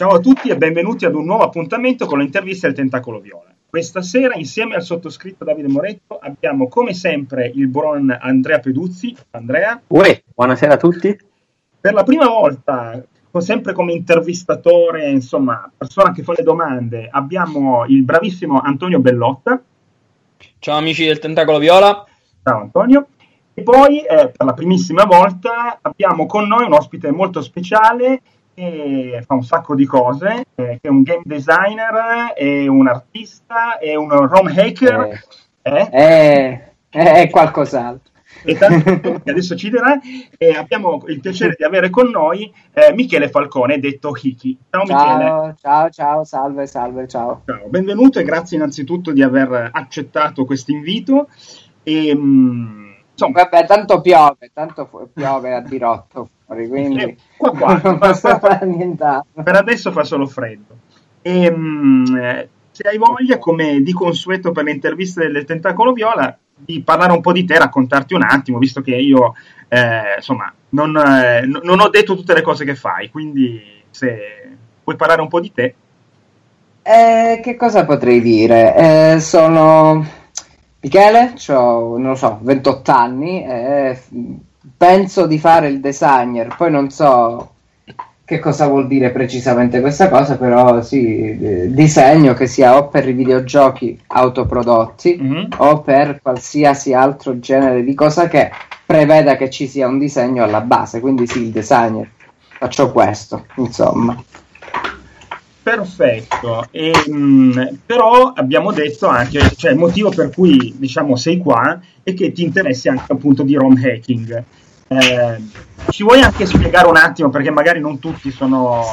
Ciao a tutti e benvenuti ad un nuovo appuntamento con l'intervista del Tentacolo Viola. Questa sera, insieme al sottoscritto Davide Moretto, abbiamo come sempre il buon Andrea Peduzzi. Andrea. Uè, buonasera a tutti. Per la prima volta, sempre come intervistatore, insomma, persona che fa le domande, abbiamo il bravissimo Antonio Bellotta. Ciao amici del Tentacolo Viola. Ciao Antonio. E poi, eh, per la primissima volta, abbiamo con noi un ospite molto speciale che fa un sacco di cose, eh, che è un game designer, è un artista, è un ROM hacker. Eh, è, è qualcos'altro. E tanto che adesso ci dirà, e abbiamo il piacere di avere con noi eh, Michele Falcone, detto Hiki. Ciao, ciao Michele. Ciao, ciao, salve, salve, ciao. ciao. Benvenuto e grazie innanzitutto di aver accettato questo invito. E, mh, mm, insomma, Vabbè, tanto piove, tanto piove a dirotto fuori, quindi eh, qua, qua, non posso fare nient'altro. Per adesso fa solo freddo. E, mh, eh, se hai voglia, come di consueto per le interviste del Tentacolo Viola, di parlare un po' di te, raccontarti un attimo, visto che io, eh, insomma, non, eh, non, ho detto tutte le cose che fai, quindi se puoi parlare un po' di te. Eh, che cosa potrei dire? Eh, sono Michele, ho, non lo so, 28 anni, e penso di fare il designer, poi non so che cosa vuol dire precisamente questa cosa, però sì, eh, disegno che sia o per i videogiochi autoprodotti mm-hmm. o per qualsiasi altro genere di cosa che preveda che ci sia un disegno alla base, quindi sì, il designer. Faccio questo, insomma. Perfetto, e, mh, mm, però abbiamo detto anche, cioè il motivo per cui diciamo sei qua è che ti interessi anche appunto di ROM hacking. Eh, ci vuoi anche spiegare un attimo, perché magari non tutti sono,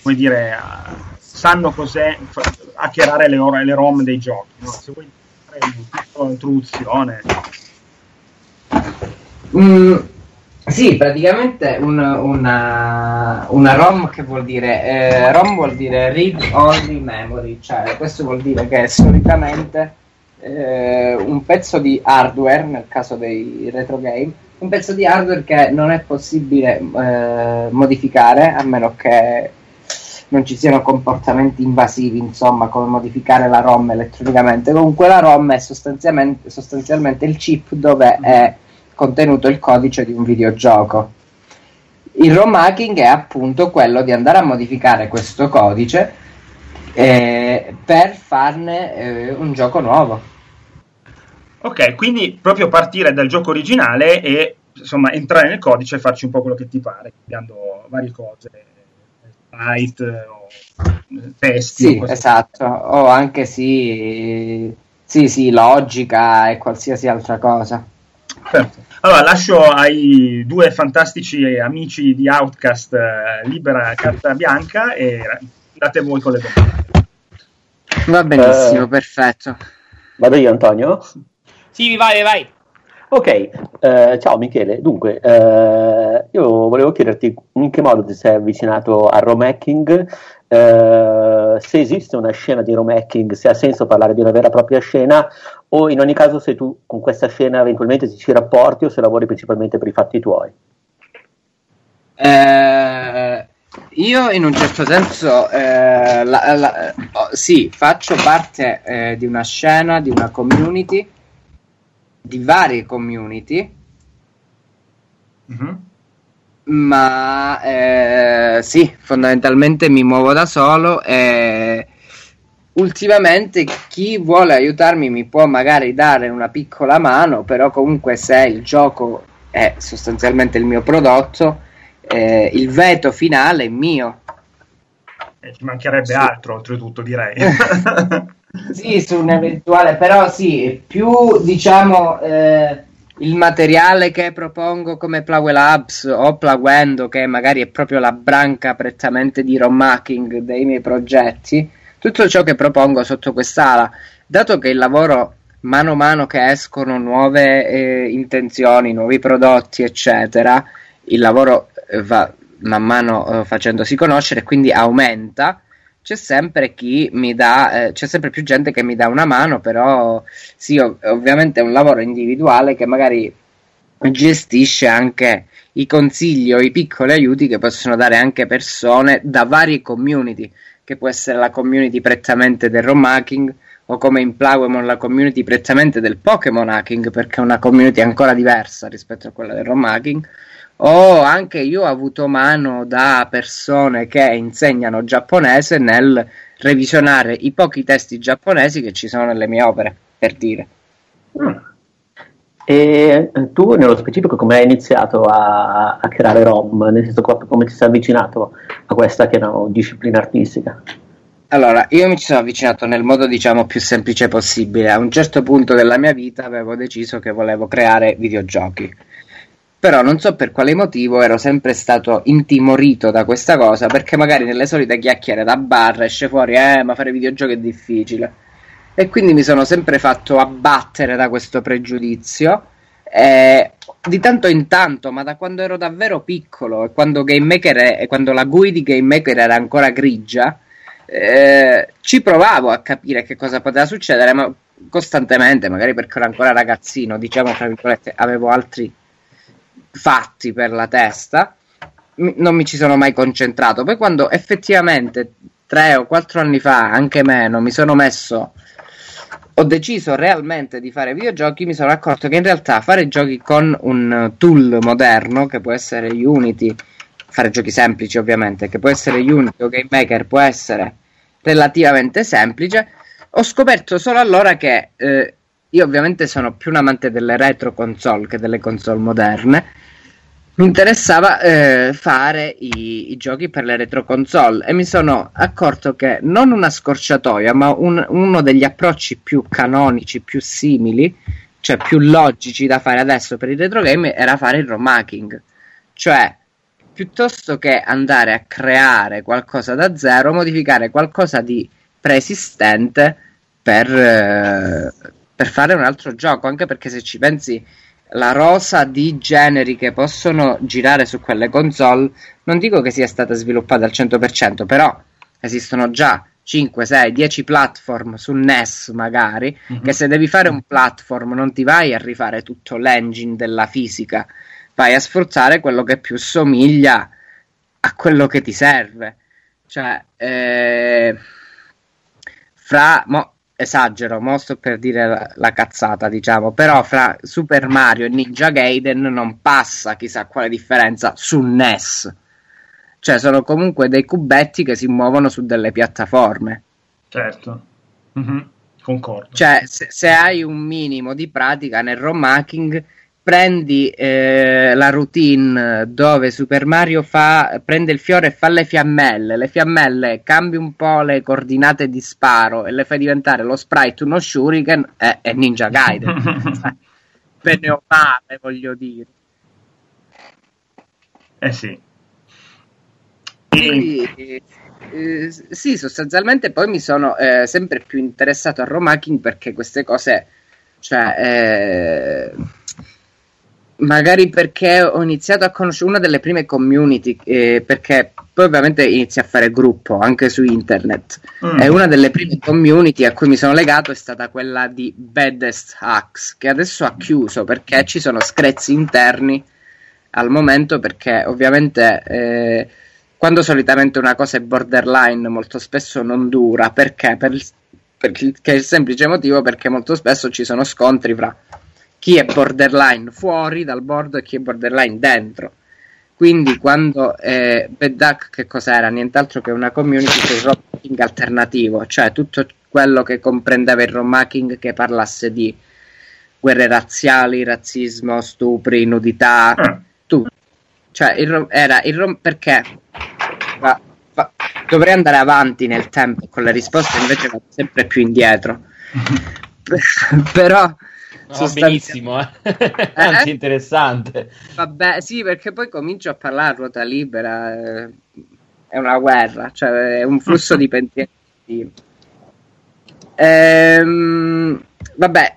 come dire, sanno cos'è hackerare le, le ROM dei giochi, no? se vuoi fare un'introduzione. Mm, sì, praticamente un, una, una, ROM che vuol dire eh, ROM vuol dire read only memory, cioè questo vuol dire che solitamente eh, un pezzo di hardware, nel caso dei retro game, un pezzo di hardware che non è possibile eh, modificare a meno che non ci siano comportamenti invasivi, insomma, come modificare la ROM elettronicamente. Comunque la ROM è sostanzialmente, sostanzialmente il chip dove è contenuto il codice di un videogioco. Il ROM hacking è appunto quello di andare a modificare questo codice eh, per farne eh, un gioco nuovo. Ok, quindi proprio partire dal gioco originale e insomma entrare nel codice e farci un po' quello che ti pare, cambiando varie cose, byte o testi. Sì, o esatto, o anche sì, sì, sì, logica e qualsiasi altra cosa. Perfetto. Allora, lascio ai due fantastici amici di Outcast eh, libera carta bianca e date voi con le domande. Va benissimo, eh, perfetto. Vado io, Antonio? Sì, vai, vai. Ok, eh, ciao Michele. Dunque, eh, io volevo chiederti in che modo ti sei avvicinato al romacking, eh, se esiste una scena di romacking, se ha senso parlare di una vera e propria scena, o in ogni caso se tu con questa scena eventualmente ti ci rapporti o se lavori principalmente per i fatti tuoi. Eh, io in un certo senso eh, la, la, oh, sì, faccio parte eh, di una scena, di una community di varie community. Mm-hmm. Ma eh, sì, fondamentalmente mi muovo da solo e ultimamente chi vuole aiutarmi mi può magari dare una piccola mano, però comunque se il gioco è sostanzialmente il mio prodotto, eh, il veto finale è mio. E ci mancherebbe sì. altro, oltretutto, direi. sì, su un eventuale, però sì, più diciamo eh, il materiale che propongo come Plawell Labs o Plawendo, che magari è proprio la branca prettamente di ROM hacking dei miei progetti, tutto ciò che propongo sotto quest'ala, dato che il lavoro mano a mano che escono nuove eh, intenzioni, nuovi prodotti, eccetera, il lavoro eh, va man mano eh, facendosi conoscere, quindi aumenta c'è sempre chi mi dà, eh, c'è sempre più gente che mi dà una mano, però sì, ov- ovviamente è un lavoro individuale che magari gestisce anche i consigli o i piccoli aiuti che possono dare anche persone da varie community, che può essere la community prettamente del ROM hacking o come in Plowemon la community prettamente del Pokémon hacking, perché è una community ancora diversa rispetto a quella del ROM hacking. O anche io ho avuto mano da persone che insegnano giapponese nel revisionare i pochi testi giapponesi che ci sono nelle mie opere, per dire. Mm. E eh, tu nello specifico come hai iniziato a, a creare ROM? Nel senso come ti sei avvicinato a questa che è una disciplina artistica? Allora, io mi ci sono avvicinato nel modo diciamo più semplice possibile. A un certo punto della mia vita avevo deciso che volevo creare videogiochi. Però non so per quale motivo ero sempre stato intimorito da questa cosa, perché magari nelle solite chiacchiere da bar esce fuori, eh, ma fare videogiochi è difficile e quindi mi sono sempre fatto abbattere da questo pregiudizio. Eh, di tanto in tanto, ma da quando ero davvero piccolo e quando, è, quando la GUI di Game Maker era ancora grigia, eh, ci provavo a capire che cosa poteva succedere, ma costantemente, magari perché ero ancora ragazzino, diciamo tra virgolette, avevo altri fatti per la testa, non mi ci sono mai concentrato. Poi quando effettivamente tre o quattro anni fa, anche meno, mi sono messo ho deciso realmente di fare videogiochi, mi sono accorto che in realtà fare giochi con un tool moderno, che può essere Unity, fare giochi semplici ovviamente, che può essere Unity o Game Maker, può essere relativamente semplice, ho scoperto solo allora che eh, io ovviamente sono più un amante delle retro console che delle console moderne mi interessava eh, fare i, i, giochi per le retro console e mi sono accorto che non una scorciatoia, ma un, uno degli approcci più canonici, più simili, cioè più logici da fare adesso per i retro game era fare il ROM hacking. Cioè, piuttosto che andare a creare qualcosa da zero, modificare qualcosa di preesistente per, eh, per fare un altro gioco, anche perché se ci pensi la rosa di generi che possono girare su quelle console, non dico che sia stata sviluppata al 100%, però esistono già 5, 6, 10 platform su NES magari, mm-hmm. che se devi fare un platform non ti vai a rifare tutto l'engine della fisica, vai a sfruttare quello che più somiglia a quello che ti serve. Cioè, eh, fra... Mo, esagero, mo sto per dire la, la, cazzata, diciamo, però fra Super Mario e Ninja Gaiden non passa chissà quale differenza su NES. Cioè, sono comunque dei cubetti che si muovono su delle piattaforme. Certo. Mm-hmm. Concordo. Cioè, se, se, hai un minimo di pratica nel ROM hacking prendi eh, la routine dove Super Mario fa, prende il fiore e fa le fiammelle, le fiammelle cambi un po' le coordinate di sparo e le fai diventare lo sprite uno shuriken è, è Ninja Gaiden. Bene o male, voglio dire. Eh sì. E... Eh, sì, sostanzialmente poi mi sono eh, sempre più interessato al romacking perché queste cose, cioè, eh, magari perché ho iniziato a conoscere una delle prime community, eh, perché poi ovviamente inizi a fare gruppo anche su internet. Mm. E una delle prime community a cui mi sono legato è stata quella di Baddest Hacks, che adesso ha chiuso perché ci sono screzi interni al momento, perché ovviamente eh, quando solitamente una cosa è borderline molto spesso non dura, perché? Per il, perché il semplice motivo perché molto spesso ci sono scontri fra chi è borderline fuori dal board e chi è borderline dentro. Quindi quando eh, Bad Duck che cos'era? Nient'altro che una community sul rock alternativo, cioè tutto quello che comprendeva il romacking che parlasse di guerre razziali, razzismo, stupri, nudità, ah. tutto. Cioè il, era il rom- perché va, va, dovrei andare avanti nel tempo con le risposte invece vado sempre più indietro. Però No, benissimo, eh? eh? anzi interessante. Vabbè, sì, perché poi comincio a parlare a ruota libera, eh, è una guerra, cioè è un flusso di pensieri. Ehm, vabbè,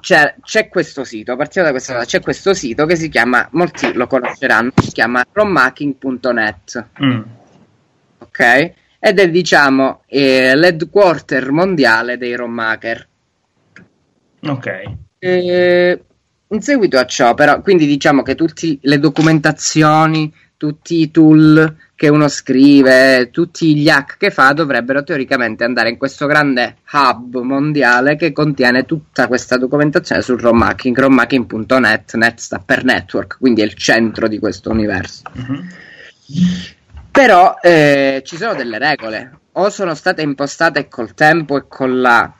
c'è, c'è, questo sito, partiamo da questa cosa, c'è questo sito che si chiama, molti lo conosceranno, si chiama rommacking.net. Mm. Ok? Ed è diciamo eh, l'headquarter mondiale dei rommaker. Ok. Eh, in seguito a ciò, però, quindi diciamo che tutte le documentazioni, tutti i tool che uno scrive, tutti gli hack che fa dovrebbero teoricamente andare in questo grande hub mondiale che contiene tutta questa documentazione sul ROM hacking, romhacking.net, net sta per network, quindi è il centro di questo universo. Mhm. Però eh, ci sono delle regole, o sono state impostate col tempo e con la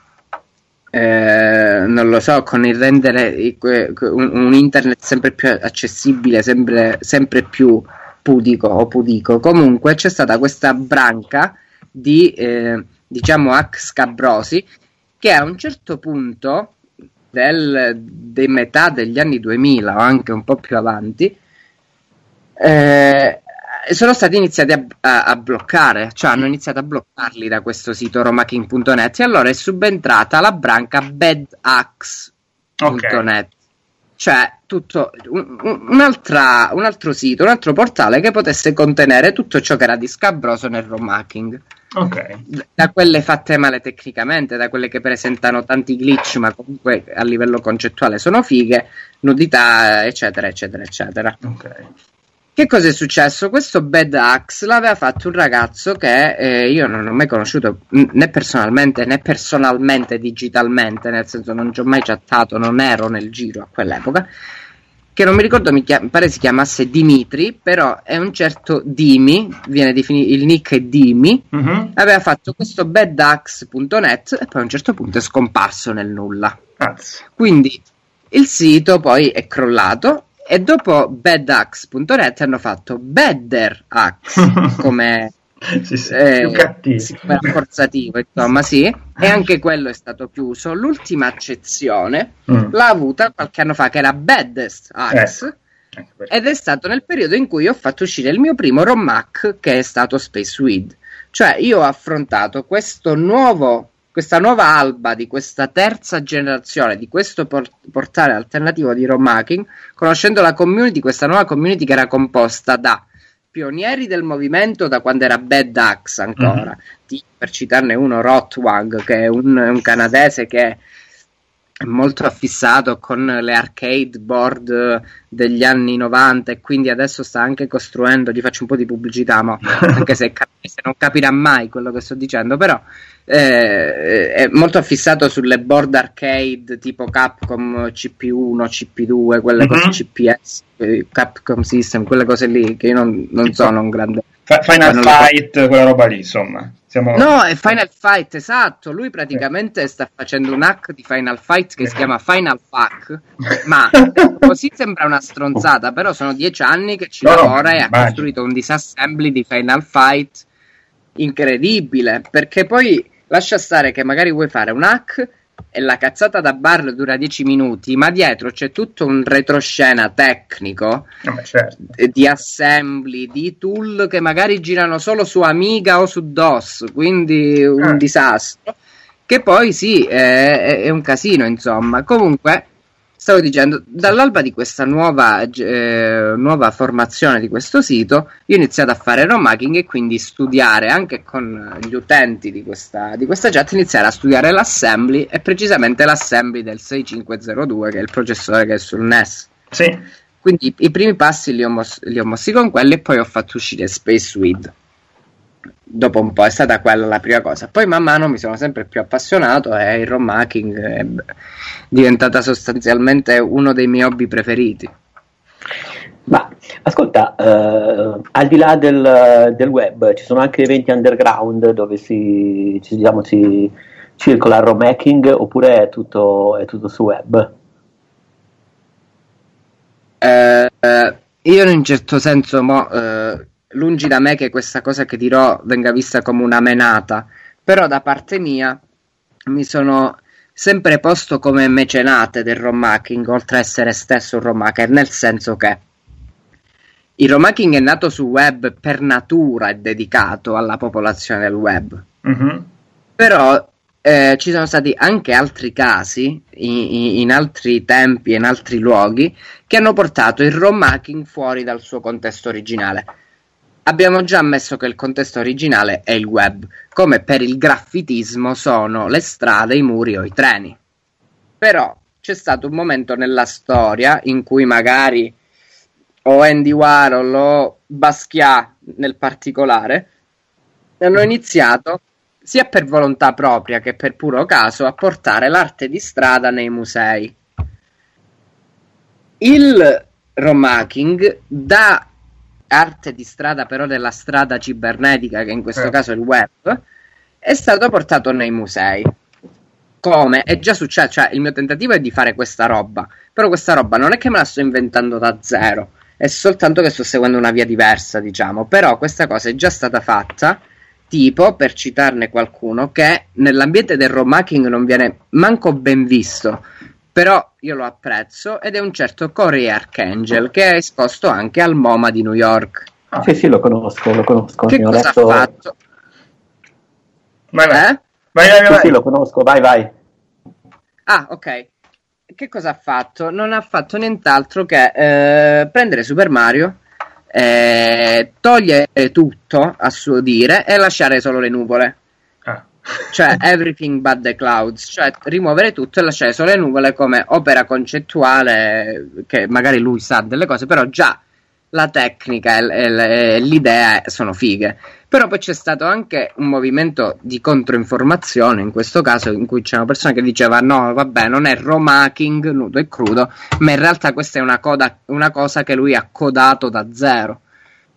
eh, non lo so, con il rendere un, un internet sempre più accessibile, sempre, sempre più pudico o pudico. Comunque c'è stata questa branca di eh, diciamo hack scabrosi che a un certo punto del, di metà degli anni 2000 o anche un po' più avanti eh, sono stati iniziati a, a- a bloccare, cioè hanno iniziato a bloccarli da questo sito romaching.net e allora è subentrata la branca badaxe.net. Cioè, tutto un, un- altro sito, un altro portale che potesse contenere tutto ciò che era di scabroso nel ROM hacking Ok. da quelle fatte male tecnicamente, da quelle che presentano tanti glitch, ma comunque a livello concettuale sono fighe, nudità, eccetera, eccetera, eccetera. Ok. Che cosa è successo? Questo Bad Axe l'aveva fatto un ragazzo che eh, io non ho mai conosciuto né personalmente né personalmente digitalmente, nel senso non ci ho mai chattato, non ero nel giro a quell'epoca. Che non mi ricordo, mi, chia- mi pare si chiamasse Dimitri, però è un certo Dimi, viene definito il nick è Dimi, Mhm. aveva fatto questo badaxe.net e poi a un certo punto è scomparso nel nulla. Cazzo. Quindi il sito poi è crollato e dopo badaxe.net hanno fatto Better Axe come, sì, sì, eh, rafforzativo, insomma, sì. E anche quello è stato chiuso. L'ultima accezione Mm. l'ha avuta qualche anno fa, che era Baddest Axe. Perché. Ed è stato nel periodo in cui ho fatto uscire il mio primo ROM hack che è stato Space Weed. Cioè io ho affrontato questo nuovo, questa nuova alba di questa terza generazione di questo por- portale alternativo di ROM hacking, conoscendo la community, questa nuova community che era composta da pionieri del movimento da quando era Bad Axe ancora, tipo, per citarne uno Rotwang che è un, un canadese che molto affissato con le arcade board degli anni 90 e quindi adesso sta anche costruendo, gli faccio un po' di pubblicità, ma anche se, cap- se non capirà mai quello che sto dicendo, però eh, è molto affissato sulle board arcade tipo Capcom CP1, CP2, quelle cose Mhm. CPS, eh, Capcom System, quelle cose lì che io non, non sono un grande... Final lo- Fight, quella roba lì, insomma. Siamo... No, è Final Fight, esatto. Lui praticamente sta facendo un hack di Final Fight che si chiama Final Fuck. Ma così sembra una stronzata, però sono dieci anni che ci No, no, lavora e ha immagino. costruito un disassembly di Final Fight incredibile. Perché poi lascia stare che magari vuoi fare un hack la cazzata da bar dura 10 minuti, ma dietro c'è tutto un retroscena tecnico Vabbè, certo. eh, di assembly, di tool che magari girano solo su Amiga o su DOS, quindi un Ah. disastro. Che poi sì, è- è un casino, insomma. Comunque, stavo dicendo, dall'alba di questa nuova, eh, nuova formazione di questo sito, io ho iniziato a fare ROM hacking e quindi studiare anche con gli utenti di questa, di questa chat, iniziare a studiare l'assembly e precisamente l'assembly del 6502, che è il processore che è sul NES. Sì. Quindi i, primi passi li ho, mos- li ho mossi con quelli e poi ho fatto uscire Space Weed. Dopo un po' è stata quella la prima cosa. Poi man mano mi sono sempre più appassionato e il ROM hacking è diventata sostanzialmente uno dei miei hobby preferiti. Ma ascolta, eh, al di là del, del web ci sono anche eventi underground dove si, ci- diciamo, si circola il ROM hacking oppure è tutto, è tutto su web? Eh, eh, io in un certo senso, mo, eh, lungi da me che questa cosa che dirò venga vista come una menata, però da parte mia mi sono sempre posto come mecenate del ROM hacking, oltre a essere stesso un ROM hacker, nel senso che il ROM hacking è nato su web per natura e dedicato alla popolazione del web. Mhm. Però eh, ci sono stati anche altri casi in, in- in altri tempi e in altri luoghi che hanno portato il ROM hacking fuori dal suo contesto originale. Abbiamo già ammesso che il contesto originale è il web, come per il graffitismo sono le strade, i muri o i treni. Però c'è stato un momento nella storia in cui magari o Andy Warhol o Basquiat nel particolare hanno iniziato sia per volontà propria che per puro caso a portare l'arte di strada nei musei. Il romacking da arte di strada però della strada cibernetica che in questo Eh. caso è il web è stato portato nei musei. Come? È già successo cioè il mio tentativo è di fare questa roba però questa roba non è che me la sto inventando da zero è soltanto che sto seguendo una via diversa diciamo. Però questa cosa è già stata fatta tipo per citarne qualcuno che nell'ambiente del romacking non viene manco ben visto però io lo apprezzo ed è un certo Corey Archangel che è esposto anche al MoMA di New York. Ah, Sì, sì, lo conosco, lo conosco. Che cosa letto- ha fatto? vai, vai. Eh? Vai, vai, Sì, vai. sì, lo conosco, vai, vai. Ah, ok. Che cosa ha fatto? Non ha fatto nient'altro che eh, prendere Super Mario, eh, togliere tutto a suo dire e lasciare solo le nuvole. Cioè, everything but the clouds, cioè rimuovere tutto e lasciare solo le nuvole come opera concettuale, che magari lui sa delle cose, però già la tecnica e, l'idea sono fighe. Però poi c'è stato anche un movimento di controinformazione, in questo caso, in cui c'era una persona che diceva: No, vabbè, non è romacking nudo e crudo, ma in realtà questa è una, coda- una cosa che lui ha codato da zero.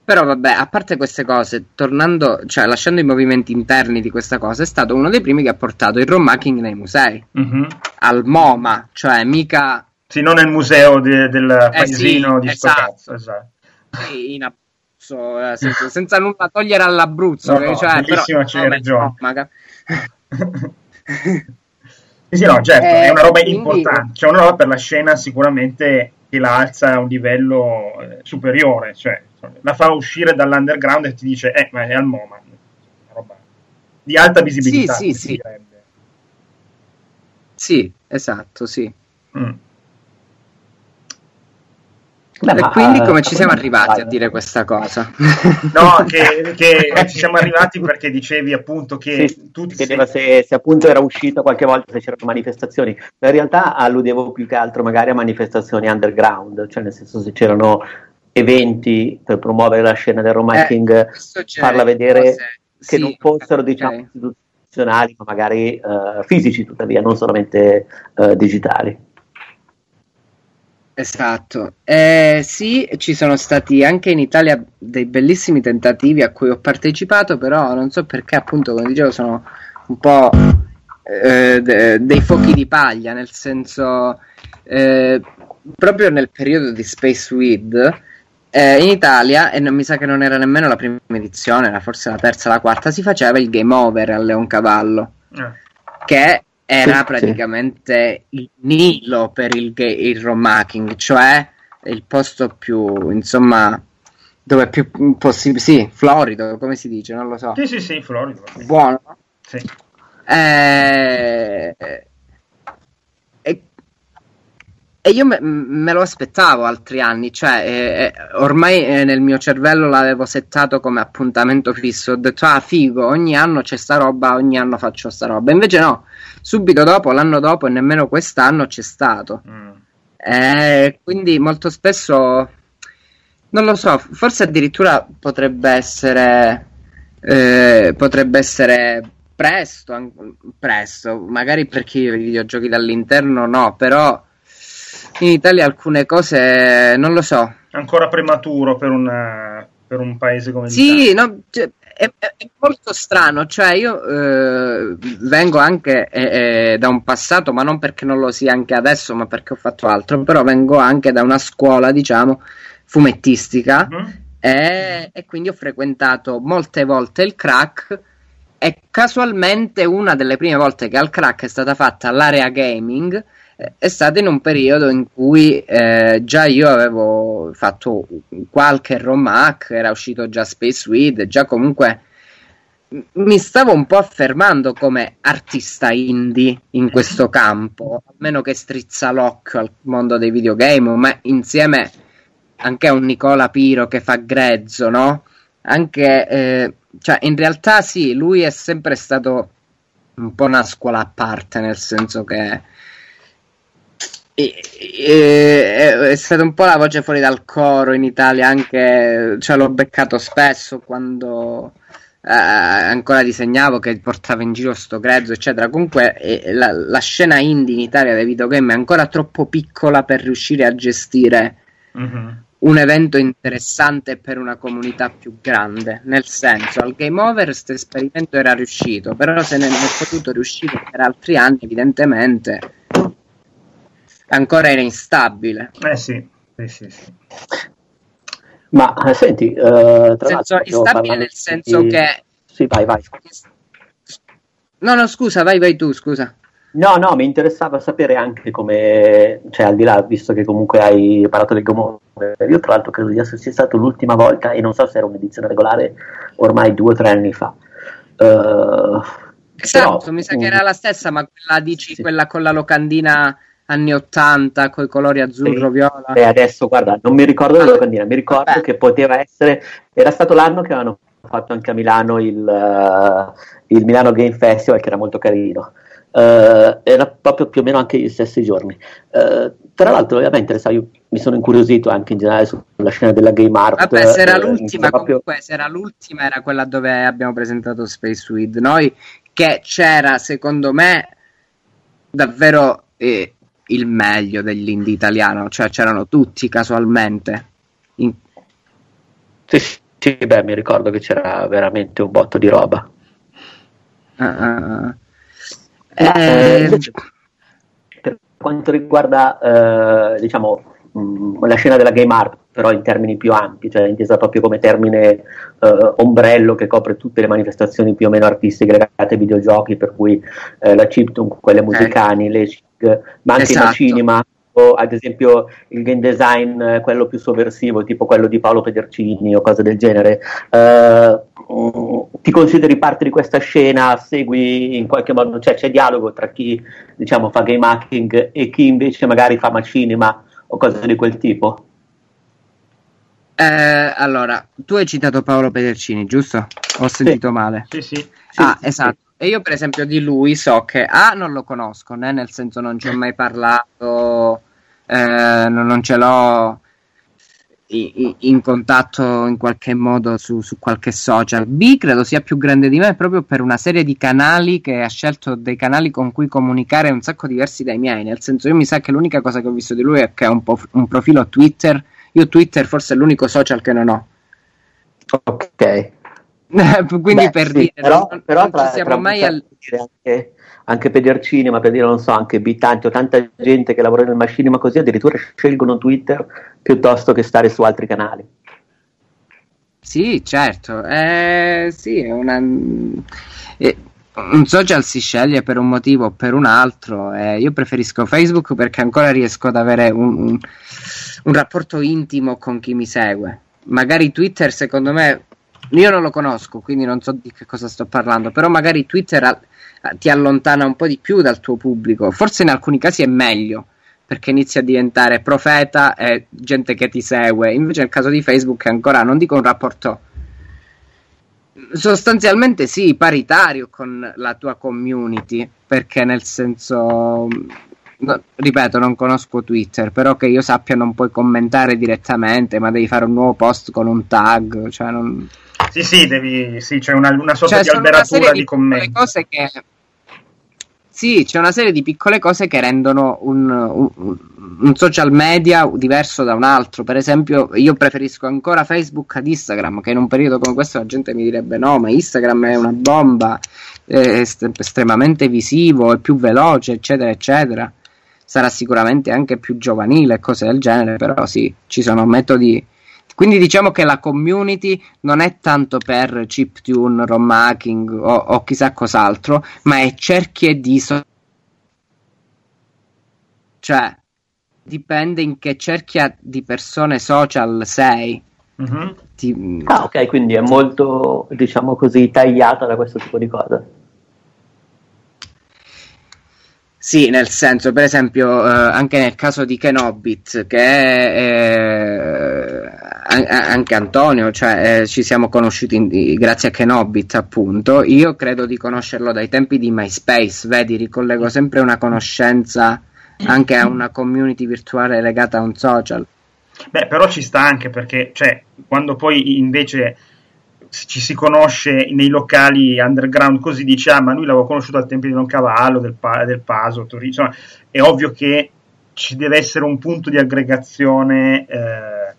Però vabbè, a parte queste cose, tornando, cioè lasciando i movimenti interni di questa cosa, è stato uno dei primi che ha portato il romacking nei musei, Mhm. al MoMA, cioè mica Sì, non nel museo de- del paesino Eh sì, di sto esatto. cazzo, esatto. in Abruzzo, eh, senza, senza nulla togliere all'Abruzzo, No, che- no, cioè, bellissima però, ragione. no, maga- Sì, sì, no, certo, Eh, è una roba quindi- importante, cioè una roba per la scena sicuramente che la alza a un livello eh, superiore, cioè la fa uscire dall'underground e ti dice, eh, ma è al MoMA, roba di alta visibilità. Sì, sì, sì. direbbe. Sì, esatto, sì. Mm. Beh, e ma, quindi come ci siamo arrivati a dire questa cosa? No, che, che ci siamo arrivati perché dicevi appunto che Sì, tu si chiedeva se, se appunto era uscito qualche volta se c'erano manifestazioni. In realtà alludevo più che altro magari a manifestazioni underground, cioè nel senso se c'erano eventi per promuovere la scena del romacking, Eh, farla vedere che sì, non fossero ok. diciamo istituzionali, ma magari eh, fisici tuttavia, non solamente eh, digitali. Esatto, Eh, sì, ci sono stati anche in Italia dei bellissimi tentativi a cui ho partecipato, però non so perché, appunto, come dicevo, sono un po' eh, de- dei fuochi di paglia, nel senso, eh, proprio nel periodo di Space Weed, eh, in Italia, e non mi sa che non era nemmeno la prima edizione, era forse la terza, la quarta, si faceva il game over a Leoncavallo Eh, che era Sì, praticamente il Nilo per il, ga- il romacking, cioè il posto più, insomma, dove è più possibile, sì, florido, come si dice, non lo so, Sì, sì, sì, Florido. buono. Sì. Eh, e, e io me, me lo aspettavo altri anni, cioè eh, eh, ormai eh, nel mio cervello l'avevo settato come appuntamento fisso. Ho detto, ah, figo, ogni anno c'è sta roba, ogni anno faccio sta roba. Invece no, subito dopo, l'anno dopo e nemmeno quest'anno c'è stato. Mm. Eh, quindi molto spesso, non lo so, forse addirittura potrebbe essere, eh, potrebbe essere presto, an- presto, magari per chi i videogiochi dall'interno no, però in Italia alcune cose non lo so. Ancora prematuro per, una- per un paese come Sì, no, cioè, è, è- molto strano, cioè io eh, vengo anche eh, eh, da un passato, ma non perché non lo sia anche adesso, ma perché ho fatto altro, però vengo anche da una scuola, diciamo, fumettistica l'Italia. e, e quindi ho frequentato molte volte il crack e casualmente una delle prime volte che al crack è stata fatta l'area gaming è stata in un periodo in cui eh, già io avevo fatto qualche romac, era uscito già Space Weed, già comunque mi stavo un po' affermando come artista indie in questo campo, almeno che strizza l'occhio al mondo dei videogame, ma insieme anche a un Nicola Piro che fa grezzo, no? Anche, eh, cioè, in realtà sì, lui è sempre stato un po' una scuola a parte, nel senso che e, e, è stata un po' la voce fuori dal coro in Italia, anche cioè, l'ho beccato spesso quando eh, ancora disegnavo che portava in giro sto grezzo, eccetera. Comunque eh, la, la, scena indie in Italia dei videogame è ancora troppo piccola per riuscire a gestire mm-hmm. un evento interessante per una comunità più grande. Nel senso, al Game Over questo esperimento era riuscito, però se ne è potuto riuscire per altri anni, evidentemente ancora era instabile. Eh sì, sì, sì. sì. Ma eh, senti, uh, tra senso, instabile nel senso di... che... Sì, vai, vai. No, no, scusa, vai, vai tu, scusa. No, no, mi interessava sapere anche come, cioè al di là, visto che comunque hai parlato del Gomorra, io tra l'altro credo di esserci stato l'ultima volta e non so se era un'edizione regolare ormai due o tre anni fa. Uh, esatto, però, mi sa che era la stessa, ma quella dici, sì. quella con la locandina anni 80 con i colori azzurro, sì. viola. E adesso guarda, non mi ricordo la locandina, mi ricordo Vabbè. che poteva essere, era stato l'anno che avevano fatto anche a Milano il, uh, il Milano Game Festival, che era molto carino. Uh, era proprio più o meno anche gli stessi giorni. Uh, tra l'altro, ovviamente, sai, mi sono incuriosito anche in generale sulla scena della game art. Vabbè, se era l'ultima, proprio... comunque, se era l'ultima, era quella dove abbiamo presentato Space Weed. Noi che c'era, secondo me, davvero eh, il meglio dell'indie italiano, cioè c'erano tutti casualmente. In... Sì, sì, beh, mi ricordo che c'era veramente un botto di roba. Uh, uh, eh... Eh, per quanto riguarda, eh, diciamo, mh, mm, la scena della game art, però in termini più ampi, cioè intesa proprio come termine eh, ombrello che copre tutte le manifestazioni più o meno artistiche legate ai videogiochi, per cui eh, la chiptune, quelle musicali, le ma anche esatto. il cinema, o ad esempio il game design, eh, quello più sovversivo, tipo quello di Paolo Pedercini o cose del genere. Uh, ti consideri parte di questa scena, segui in qualche modo, cioè c'è dialogo tra chi diciamo fa game hacking e chi invece magari fa machinima o cose di quel tipo? Eh, allora, tu hai citato Paolo Pedercini, giusto? Ho sentito sì. male. Sì, sì. Ah, sì, esatto. E io, per esempio, di lui so che A non lo conosco, né? nel senso non ci ho mai parlato, eh, non ce l'ho in, in contatto in qualche modo su, su, qualche social. B credo sia più grande di me proprio per una serie di canali che ha scelto dei canali con cui comunicare un sacco diversi dai miei. Nel senso, io mi sa che l'unica cosa che ho visto di lui è che ha un, un profilo Twitter. Io Twitter forse è l'unico social che non ho. Ok. Quindi Beh, per sì, dire, però, non, però non tra, ci siamo mai al... anche, anche per il cinema, per dire, non so, anche Bitanti o tanta gente che lavora nel machinima così, addirittura scelgono Twitter piuttosto che stare su altri canali. Sì, certo, eh, sì, è una... Eh, un social si sceglie per un motivo o per un altro. Eh, io preferisco Facebook perché ancora riesco ad avere un, un, un rapporto intimo con chi mi segue. Magari Twitter, secondo me, io non lo conosco, quindi non so di che cosa sto parlando, però magari Twitter a, a, ti allontana un po' di più dal tuo pubblico. Forse in alcuni casi è meglio, perché inizi a diventare profeta e gente che ti segue. Invece nel caso di Facebook è ancora, non dico un rapporto sostanzialmente sì, paritario con la tua community, perché nel senso No, ripeto, non conosco Twitter, però che io sappia non puoi commentare direttamente, ma devi fare un nuovo post con un tag. Cioè non... Sì, sì, devi, sì, c'è una, una sorta cioè, di alberatura di, di commenti. Cose che... Sì, c'è una serie di piccole cose che rendono un, un, un, social media diverso da un altro. Per esempio, io preferisco ancora Facebook ad Instagram, che in un periodo come questo la gente mi direbbe no, ma Instagram è una bomba, è estremamente visivo, è più veloce, eccetera, eccetera sarà sicuramente anche più giovanile e cose del genere, però sì, ci sono metodi. Quindi diciamo che la community non è tanto per chiptune, ROM hacking o, o chissà cos'altro, ma è cerchie di... So- cioè, dipende in che cerchia di persone social sei. Mm-hmm. Ti... Ah, ok, quindi è molto, diciamo così, tagliata da questo tipo di cose. Sì, nel senso, per esempio, eh, anche nel caso di Kenobit, che è eh, anche Antonio, cioè eh, ci siamo conosciuti in, grazie a Kenobit, appunto. Io credo di conoscerlo dai tempi di MySpace, vedi, ricollego sempre una conoscenza anche a una community virtuale legata a un social. Beh, però ci sta anche perché, cioè, quando poi invece ci si conosce nei locali underground così dice ah ma lui l'avevo conosciuto al Tempio di Don Cavallo del, del Paso Torino insomma è ovvio che ci deve essere un punto di aggregazione eh,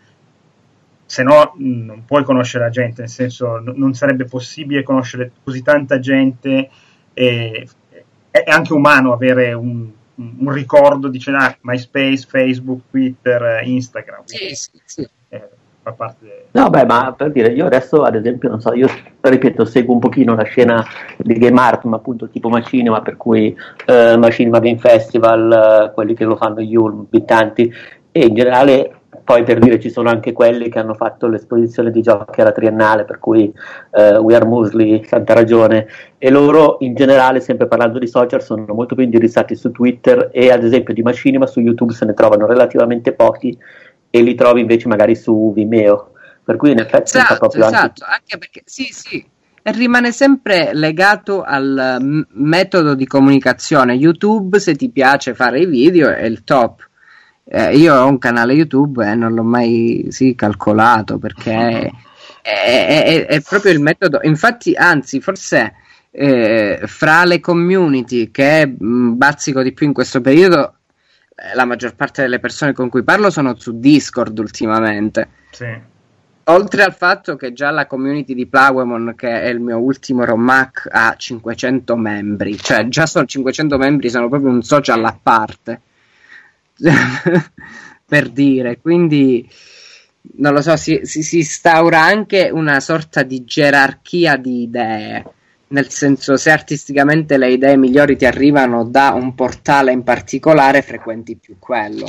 se no non puoi conoscere la gente nel senso non sarebbe possibile conoscere così tanta gente e, è anche umano avere un, un ricordo di ah, MySpace, Facebook, Twitter, Instagram sì, sì, sì. Eh, fa parte. No, beh, ma per dire, io adesso, ad esempio, non so, io ripeto, seguo un pochino la scena di Game Art, ma appunto tipo Machinima, per cui eh, Machinima Game Festival, eh, quelli che lo fanno Yulm, Bittanti, e in generale poi per dire ci sono anche quelli che hanno fatto l'esposizione di giochi alla triennale, per cui eh, We Are Musli, Santa Ragione, e loro in generale, sempre parlando di social, sono molto più indirizzati su Twitter e ad esempio di Machinima su YouTube se ne trovano relativamente pochi e li trovi invece magari su Vimeo. Per cui in effetti esatto, fa proprio esatto, anche... anche perché sì, sì, rimane sempre legato al m- metodo di comunicazione. YouTube, se ti piace fare i video, è il top. Eh, io ho un canale YouTube e non l'ho mai sì, calcolato perché è, è, è, è, proprio il metodo. Infatti, anzi, forse eh, fra le community che mh, bazzico di più in questo periodo eh, la maggior parte delle persone con cui parlo sono su Discord ultimamente. Sì. Oltre al fatto che già la community di Plawemon, che è il mio ultimo ROMAC, ha 500 membri, cioè già sono 500 membri, sono proprio un social a parte. per dire, quindi non lo so, si, si, si instaura anche una sorta di gerarchia di idee. Nel senso se artisticamente le idee migliori ti arrivano da un portale in particolare frequenti più quello.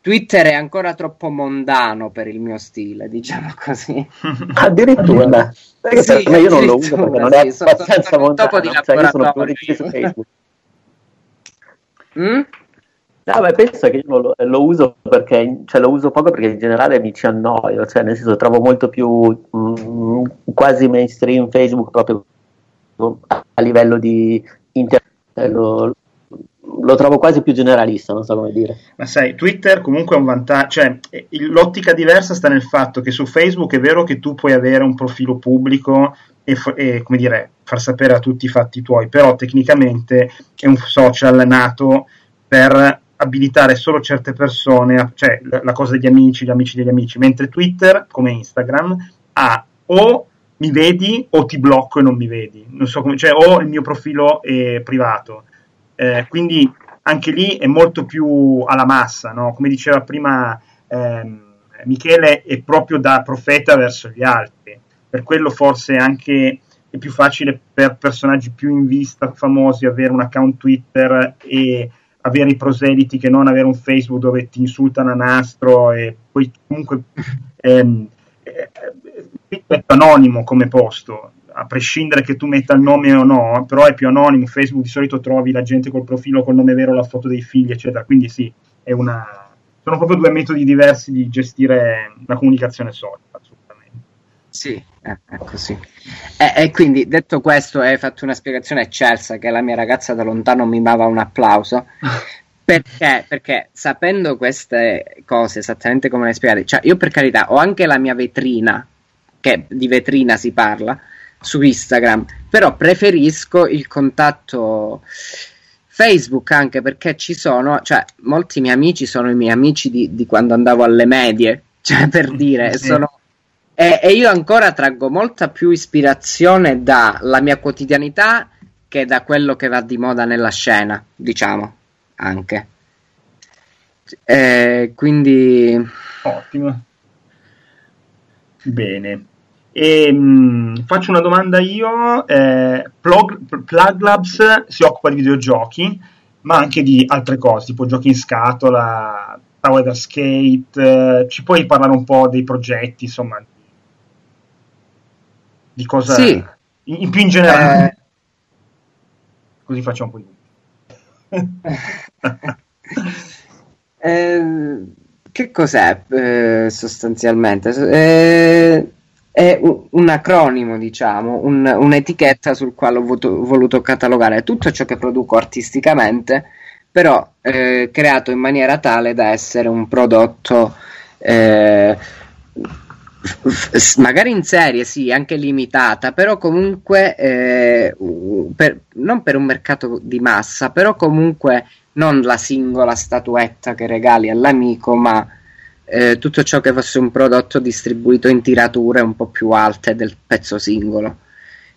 Twitter è ancora troppo mondano per il mio stile diciamo così. Addirittura. Sì, me io non lo uso perché non è sì, abbastanza mondano dopo di cioè io sono più su Facebook. Mm? No, beh, penso che io lo, lo uso perché cioè, lo uso poco perché in generale mi ci annoio, cioè nel senso trovo molto più mm, quasi mainstream Facebook proprio a livello di internet lo, lo, trovo quasi più generalista, non so come dire. Ma sai, Twitter comunque è un vantaggio, cioè l'ottica diversa sta nel fatto che su Facebook è vero che tu puoi avere un profilo pubblico e, e come dire, far sapere a tutti i fatti tuoi, però tecnicamente è un social nato per abilitare solo certe persone, cioè la, la cosa degli amici, gli amici degli amici, mentre Twitter, come Instagram, ha o mi vedi o ti blocco e non mi vedi, non so come, cioè o il mio profilo è privato, eh, quindi anche lì è molto più alla massa, no? come diceva prima ehm, Michele, è proprio da profeta verso gli altri, per quello forse anche è più facile per personaggi più in vista, famosi, avere un account Twitter e avere i proseliti che non avere un Facebook dove ti insultano a nastro e poi comunque ehm, eh, è più anonimo come posto a prescindere che tu metta il nome o no, però è più anonimo. Facebook di solito trovi la gente col profilo col nome vero, la foto dei figli, eccetera. Quindi sì, è una... sono proprio due metodi diversi di gestire la comunicazione social. Sì, è, è così. E, e, quindi detto questo, hai fatto una spiegazione eccelsa che la mia ragazza da lontano mi dava un applauso. Perché? Perché sapendo queste cose esattamente come le spiegate, cioè io per carità ho anche la mia vetrina, che di vetrina si parla, su Instagram, però preferisco il contatto Facebook anche perché ci sono, cioè molti miei amici sono i miei amici di, di quando andavo alle medie, cioè per dire, sì. sono e, e, io ancora traggo molta più ispirazione dalla mia quotidianità che da quello che va di moda nella scena, diciamo, anche. Eh, quindi... Ottimo. Bene. E, mh, faccio una domanda io. Eh, Plug, Plug Labs si occupa di videogiochi, ma anche di altre cose, tipo giochi in scatola, Tower Skate. Eh, ci puoi parlare un po' dei progetti, insomma, di cosa sì. in, più in generale. Eh... Così facciamo un po' di eh, che cos'è eh, sostanzialmente? Eh, è un, un, acronimo, diciamo, un, un'etichetta sul quale ho voluto, voluto catalogare tutto ciò che produco artisticamente però eh, creato in maniera tale da essere un prodotto eh, magari in serie, sì, anche limitata, però comunque eh, per, non per un mercato di massa, però comunque non la singola statuetta che regali all'amico, ma eh, tutto ciò che fosse un prodotto distribuito in tirature un po' più alte del pezzo singolo.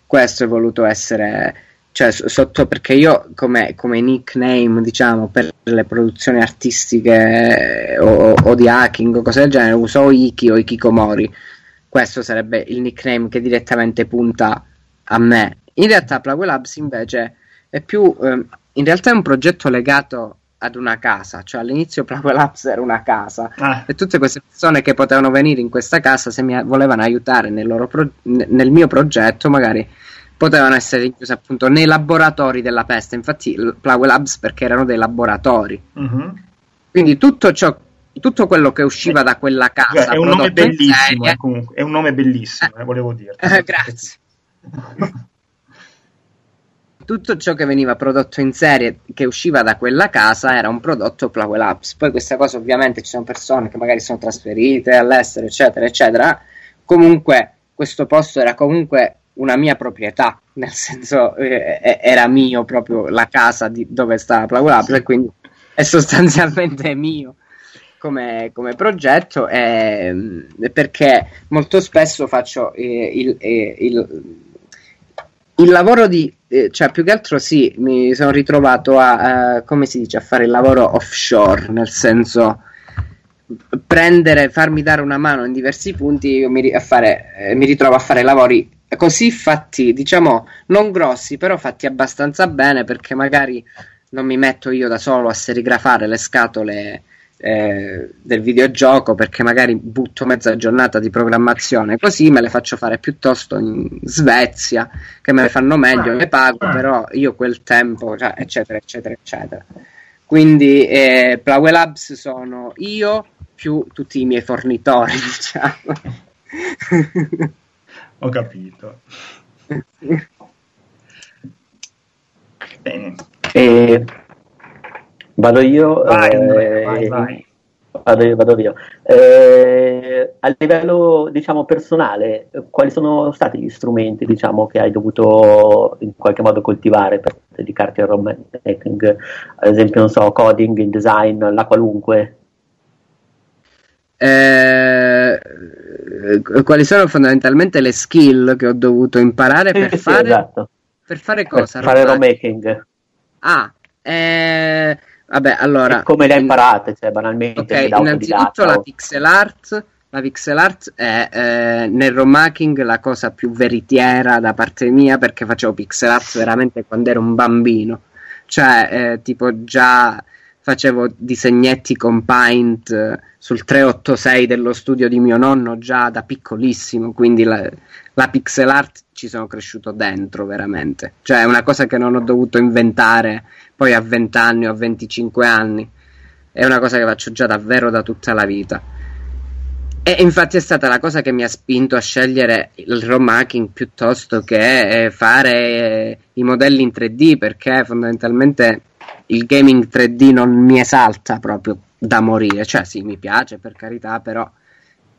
Questo è voluto essere cioè sotto perché io come, come, nickname diciamo per le produzioni artistiche o, o, di hacking o cose del genere uso Iki o Ikikomori. Questo sarebbe il nickname che direttamente punta a me. In realtà Plague Labs invece è più eh, in realtà è un progetto legato ad una casa, cioè all'inizio Plague Labs era una casa. Ah. e tutte queste persone che potevano venire in questa casa se mi volevano aiutare nel, pro- nel mio progetto magari potevano essere rinchiuse appunto nei laboratori della peste. Infatti, Plague Labs perché erano dei laboratori. Uh-huh. Quindi tutto ciò tutto quello che usciva da quella casa è un nome bellissimo serie, eh, comunque, è un nome bellissimo eh, volevo dire eh, grazie tutto ciò che veniva prodotto in serie che usciva da quella casa era un prodotto Plague Labs poi questa cosa ovviamente ci sono persone che magari sono trasferite all'estero eccetera eccetera comunque questo posto era comunque una mia proprietà, nel senso eh, era mio proprio la casa di, dove stava Plague Labs e quindi è sostanzialmente mio come, come progetto eh, perché molto spesso faccio eh, il, eh, il, il, lavoro di eh, cioè più che altro sì mi sono ritrovato a, a come si dice a fare il lavoro offshore nel senso prendere farmi dare una mano in diversi punti io mi, fare, eh, mi ritrovo a fare lavori così fatti, diciamo, non grossi, però fatti abbastanza bene perché magari non mi metto io da solo a serigrafare le scatole eh, del videogioco perché magari butto mezza giornata di programmazione così me le faccio fare piuttosto in Svezia che me le fanno meglio, le pago però io quel tempo, cioè, eccetera, eccetera, eccetera. Quindi eh, Plague Labs sono io più tutti i miei fornitori, diciamo. Ho capito. Bene. E vado io. Vai, eh, vai, vai. Vado io. Vado io. Eh, a livello diciamo personale, quali sono stati gli strumenti diciamo, che hai dovuto in qualche modo coltivare per dedicarti al rom making? Ad esempio, non so, coding, il design, la qualunque. Eh, quali sono fondamentalmente le skill che ho dovuto imparare per, sì, fare, esatto. per fare cosa? Per fare making. Ah, eh, vabbè, allora. E come le hai imparate? Cioè, banalmente. Ok, innanzitutto la pixel art. La pixel art è eh, nel romhacking la cosa più veritiera da parte mia perché facevo pixel art veramente quando ero un bambino. Cioè, eh, tipo già facevo disegnetti con Paint eh, sul 386 dello studio di mio nonno già da piccolissimo, quindi la, la, pixel art ci sono cresciuto dentro veramente. Cioè è una cosa che non ho dovuto inventare poi a 20 anni o a 25 anni, è una cosa che faccio già davvero da tutta la vita. E infatti è stata la cosa che mi ha spinto a scegliere il ROM hacking piuttosto che eh, fare eh, i modelli in 3D perché fondamentalmente il gaming 3D non mi esalta proprio da morire. Cioè, sì, mi piace per carità, però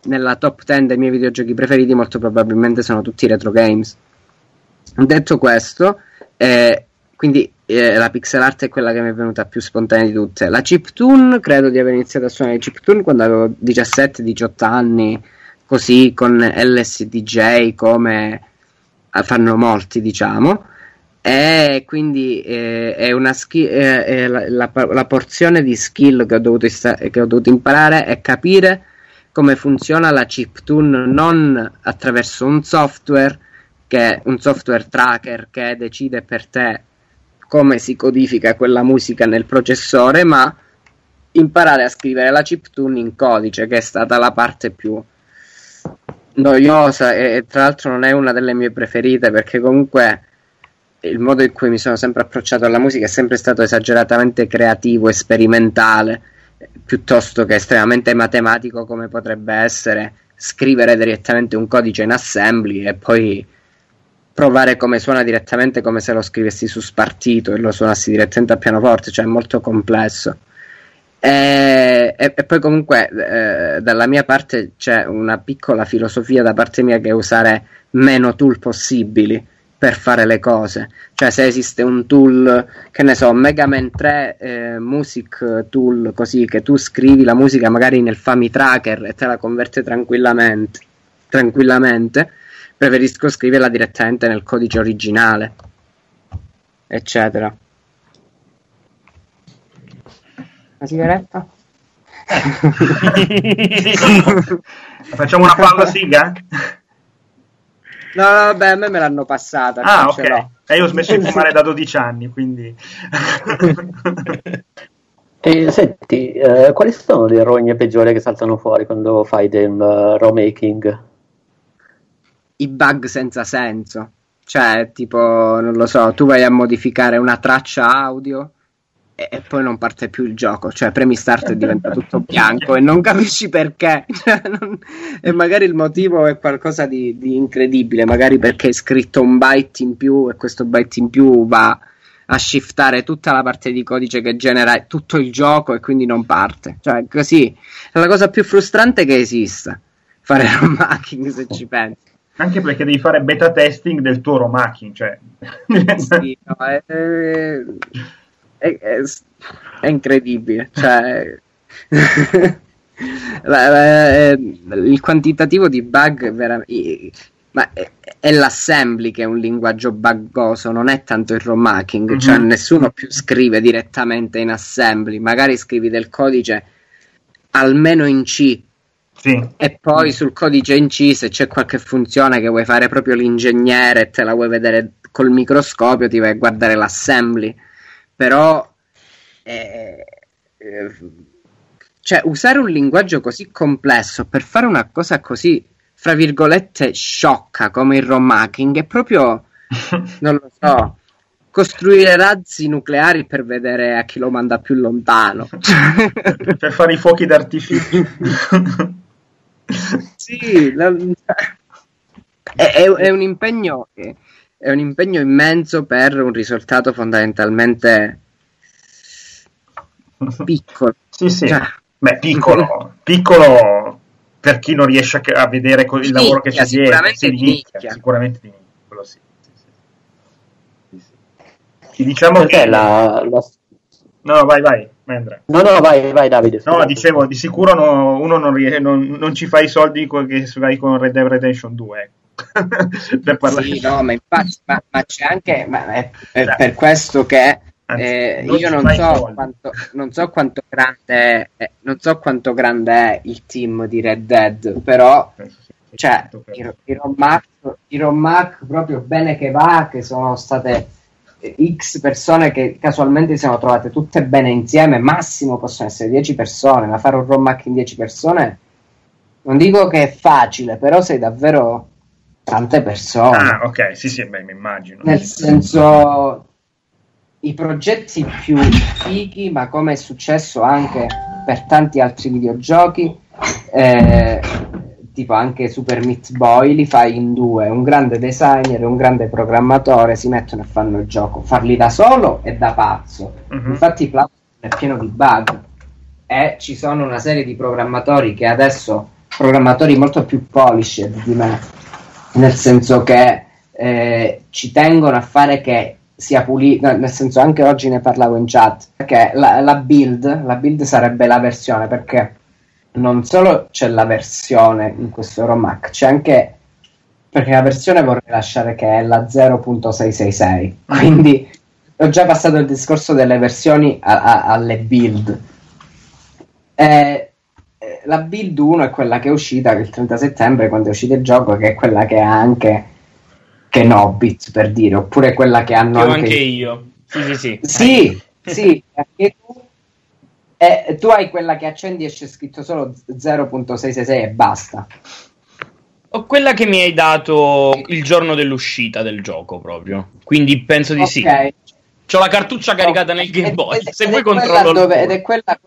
nella top 10 dei miei videogiochi preferiti molto probabilmente sono tutti retro games. Detto questo, eh, quindi eh, la pixel art è quella che mi è venuta più spontanea di tutte. La chiptune, credo di aver iniziato a suonare chiptune quando avevo 17-18 anni, così con LSDJ come fanno molti, diciamo e quindi eh, è una ski- eh, la, la, la, porzione di skill che ho, dovuto ista- che ho dovuto imparare è capire come funziona la chiptune non attraverso un software che un software tracker che decide per te come si codifica quella musica nel processore ma imparare a scrivere la chiptune in codice che è stata la parte più noiosa e, e tra l'altro non è una delle mie preferite perché comunque il modo in cui mi sono sempre approcciato alla musica è sempre stato esageratamente creativo e sperimentale, piuttosto che estremamente matematico come potrebbe essere scrivere direttamente un codice in assembly e poi provare come suona direttamente come se lo scrivessi su spartito e lo suonassi direttamente a pianoforte, cioè è molto complesso. E, e, e poi comunque eh, dalla mia parte c'è una piccola filosofia da parte mia che è usare meno tool possibili per fare le cose. Cioè, se esiste un tool, che ne so, Mega Man 3 eh, Music Tool, così che tu scrivi la musica magari nel Fami Tracker e te la converte tranquillamente, tranquillamente preferisco scriverla direttamente nel codice originale, eccetera. Una sigaretta? Facciamo una pausa siga? No, no, vabbè, a me me l'hanno passata. Ah, ok. E eh, io ho smesso di fumare da 12 anni, quindi... e, senti, eh, quali sono le rogne peggiori che saltano fuori quando fai del uh, raw making? I bug senza senso. Cioè, tipo, non lo so, tu vai a modificare una traccia audio e, e, poi non parte più il gioco, cioè premi start e diventa tutto bianco e non capisci perché. Cioè, non... E magari il motivo è qualcosa di, di, incredibile, magari perché è scritto un byte in più e questo byte in più va a shiftare tutta la parte di codice che genera tutto il gioco e quindi non parte. Cioè, così è la cosa più frustrante che esista fare ROM hacking se ci pensi. Anche perché devi fare beta testing del tuo ROM hacking, cioè. sì, no, è, è, è, è incredibile. Cioè, il quantitativo di bug veramente. Ma è, è, l'assembly che è un linguaggio buggoso, non è tanto il ROM hacking, mm-hmm. cioè nessuno più scrive direttamente in assembly, magari scrivi del codice almeno in C. Sì. E poi sul codice in C, se c'è qualche funzione che vuoi fare proprio l'ingegnere e te la vuoi vedere col microscopio, ti vai a guardare l'assembly però eh, eh, cioè usare un linguaggio così complesso per fare una cosa così fra virgolette sciocca come il ROM hacking è proprio non lo so costruire razzi nucleari per vedere a chi lo manda più lontano. Per fare i fuochi d'artificio. Sì la, è, è, un impegno che è un impegno immenso per un risultato fondamentalmente piccolo. Sì, sì. Cioè, Beh, piccolo, piccolo per chi non riesce a, vedere il di lavoro nicchia, che c'è dietro. Sì, di nicchia, sicuramente di nicchia, quello sì. sì, sì. Diciamo che... La, la... No, vai, vai, Mendra. No, no, vai, vai Davide. No, dicevo, di sicuro no, uno non, ries- non, non, ci fa i soldi che fai con Red Dead Redemption 2, ecco. per parlare. Sì, no, ma infatti, ma, ma c'è anche, ma è, è per questo che eh, non io non so, quanto, non so, quanto, grande è, non so quanto grande è il team di Red Dead, però cioè, i, i, Romac, i Romac proprio bene che va, che sono state X persone che casualmente si sono trovate tutte bene insieme, massimo possono essere 10 persone, ma fare un Romac in 10 persone non dico che è facile, però sei davvero tante persone. Ah, ok, sì, sì, beh, mi immagino. Nel senso, i progetti più fighi, ma come è successo anche per tanti altri videogiochi, eh, tipo anche Super Meat Boy, li fai in due, un grande designer e un grande programmatore si mettono e fanno il gioco. Farli da solo è da pazzo. Uh-huh. Infatti Platform è pieno di bug e ci sono una serie di programmatori che adesso, programmatori molto più polished di me, nel senso che eh, ci tengono a fare che sia pulito, nel senso anche oggi ne parlavo in chat, perché la, la, build, la build sarebbe la versione, perché non solo c'è la versione in questo ROMAC, c'è anche, perché la versione vorrei lasciare che è la 0.666, quindi ho già passato il discorso delle versioni a, a, alle build. Eh, la build 1 è quella che è uscita il 30 settembre quando è uscito il gioco, che è quella che ha anche Kenobit per dire, oppure quella che hanno anche... anche io. Sì, sì, sì. Sì, sì, anche tu. E tu hai quella che accendi e c'è scritto solo 0.666 e basta. Ho quella che mi hai dato il giorno dell'uscita del gioco proprio. Quindi penso di okay. sì. C'ho la cartuccia caricata nel Game Boy. Ed, Se ed vuoi controllo dove, ed è quella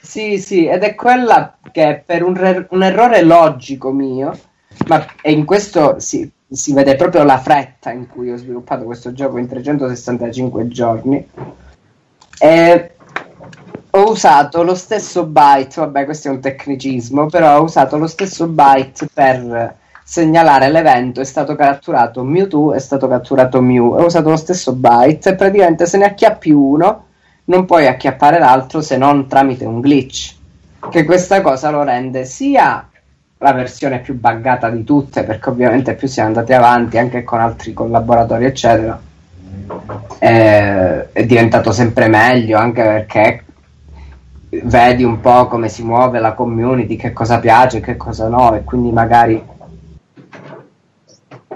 sì, sì, ed è quella che per un, re- un errore logico mio, ma in questo sì, si vede proprio la fretta in cui ho sviluppato questo gioco in 365 giorni. E ho usato lo stesso byte, vabbè questo è un tecnicismo, però ho usato lo stesso byte per segnalare l'evento, è stato catturato Mewtwo, è stato catturato Mew, ho usato lo stesso byte e praticamente se ne acchiappi uno non puoi acchiappare l'altro se non tramite un glitch, che questa cosa lo rende sia la versione più buggata di tutte, perché ovviamente più siamo andati avanti anche con altri collaboratori eccetera, è, è diventato sempre meglio anche perché vedi un po' come si muove la community, che cosa piace, che cosa no, e quindi magari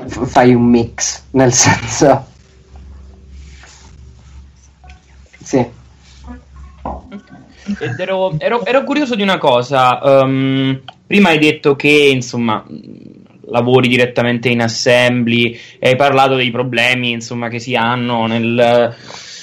f- fai un mix, nel senso... Sì. Ed ero, ero, ero, curioso di una cosa. Um, prima hai detto che insomma lavori direttamente in assembly e hai parlato dei problemi insomma, che si hanno nel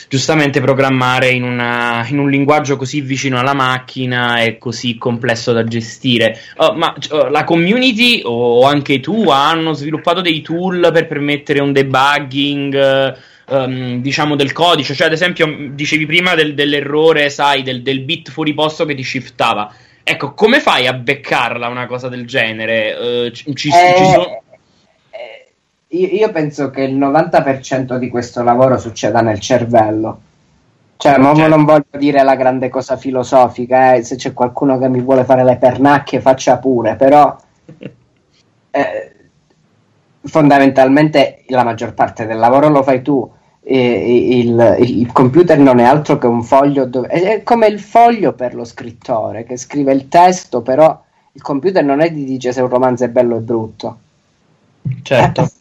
giustamente programmare in, una, in, un linguaggio così vicino alla macchina e così complesso da gestire. Oh, ma oh, la community o anche tu hanno sviluppato dei tool per permettere un debugging? Um, diciamo del codice, cioè ad esempio dicevi prima del, dell'errore, sai, del, del, bit fuori posto che ti shiftava. Ecco, come fai a beccarla una cosa del genere? Uh, ci, ci, eh, sono... Io penso che il 90% di questo lavoro succeda nel cervello. Cioè, certo. non voglio dire la grande cosa filosofica, eh. se c'è qualcuno che mi vuole fare le pernacchie faccia pure, però eh, fondamentalmente la maggior parte del lavoro lo fai tu. Il, il, computer non è altro che un foglio dove, è come il foglio per lo scrittore che scrive il testo, però il computer non è di dice se un romanzo è bello o brutto. Certo.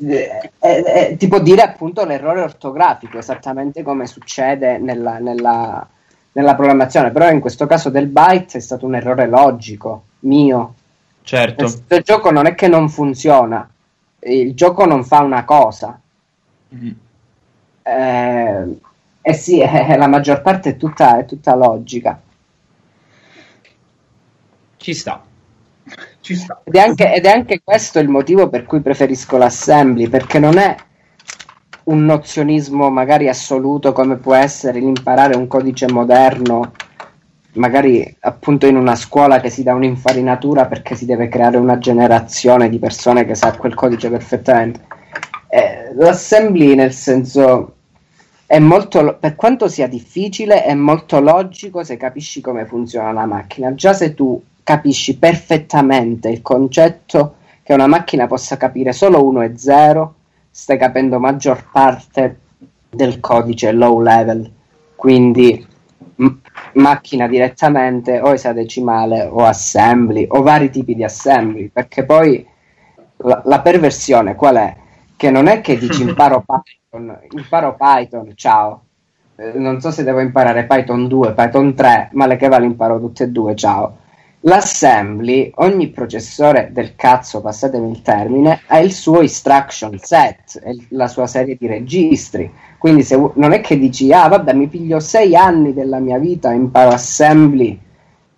Eh, eh, eh, ti può dire appunto l'errore ortografico, esattamente come succede nella, nella, nella, programmazione, però in questo caso del byte è stato un errore logico mio. Certo. Il gioco non è che non funziona, il gioco non fa una cosa. Mm. Eh, eh sì, eh, la maggior parte è tutta, è tutta logica. Ci sta. Ci sta. Ed è, anche, ed è anche questo il motivo per cui preferisco l'assembly, perché non è un nozionismo magari assoluto come può essere l'imparare un codice moderno, magari appunto in una scuola che si dà un'infarinatura perché si deve creare una generazione di persone che sa quel codice perfettamente. Eh, l'assembly nel senso è molto, per quanto sia difficile, è molto logico se capisci come funziona la macchina. Già se tu capisci perfettamente il concetto che una macchina possa capire solo 1 e 0, stai capendo maggior parte del codice low level, quindi m- macchina direttamente o esadecimale o assembly o vari tipi di assembly, perché poi la, la perversione qual è? Che non è che dici imparo Python, imparo Python, ciao. Eh, non so se devo imparare Python 2, Python 3, ma le che va le imparo tutte e due, ciao L'assembly, ogni processore del cazzo, passatemi il termine, ha il suo instruction set, la sua serie di registri. Quindi se, non è che dici, ah vabbè, mi piglio sei anni della mia vita, imparo assembly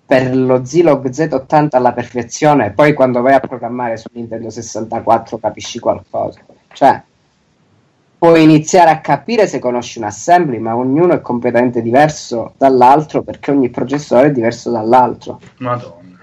per lo Zilog Z80 alla perfezione e poi quando vai a programmare su Nintendo 64 capisci qualcosa. Cioè, puoi iniziare a capire se conosci un assembly, ma ognuno è completamente diverso dall'altro perché ogni processore è diverso dall'altro. Madonna.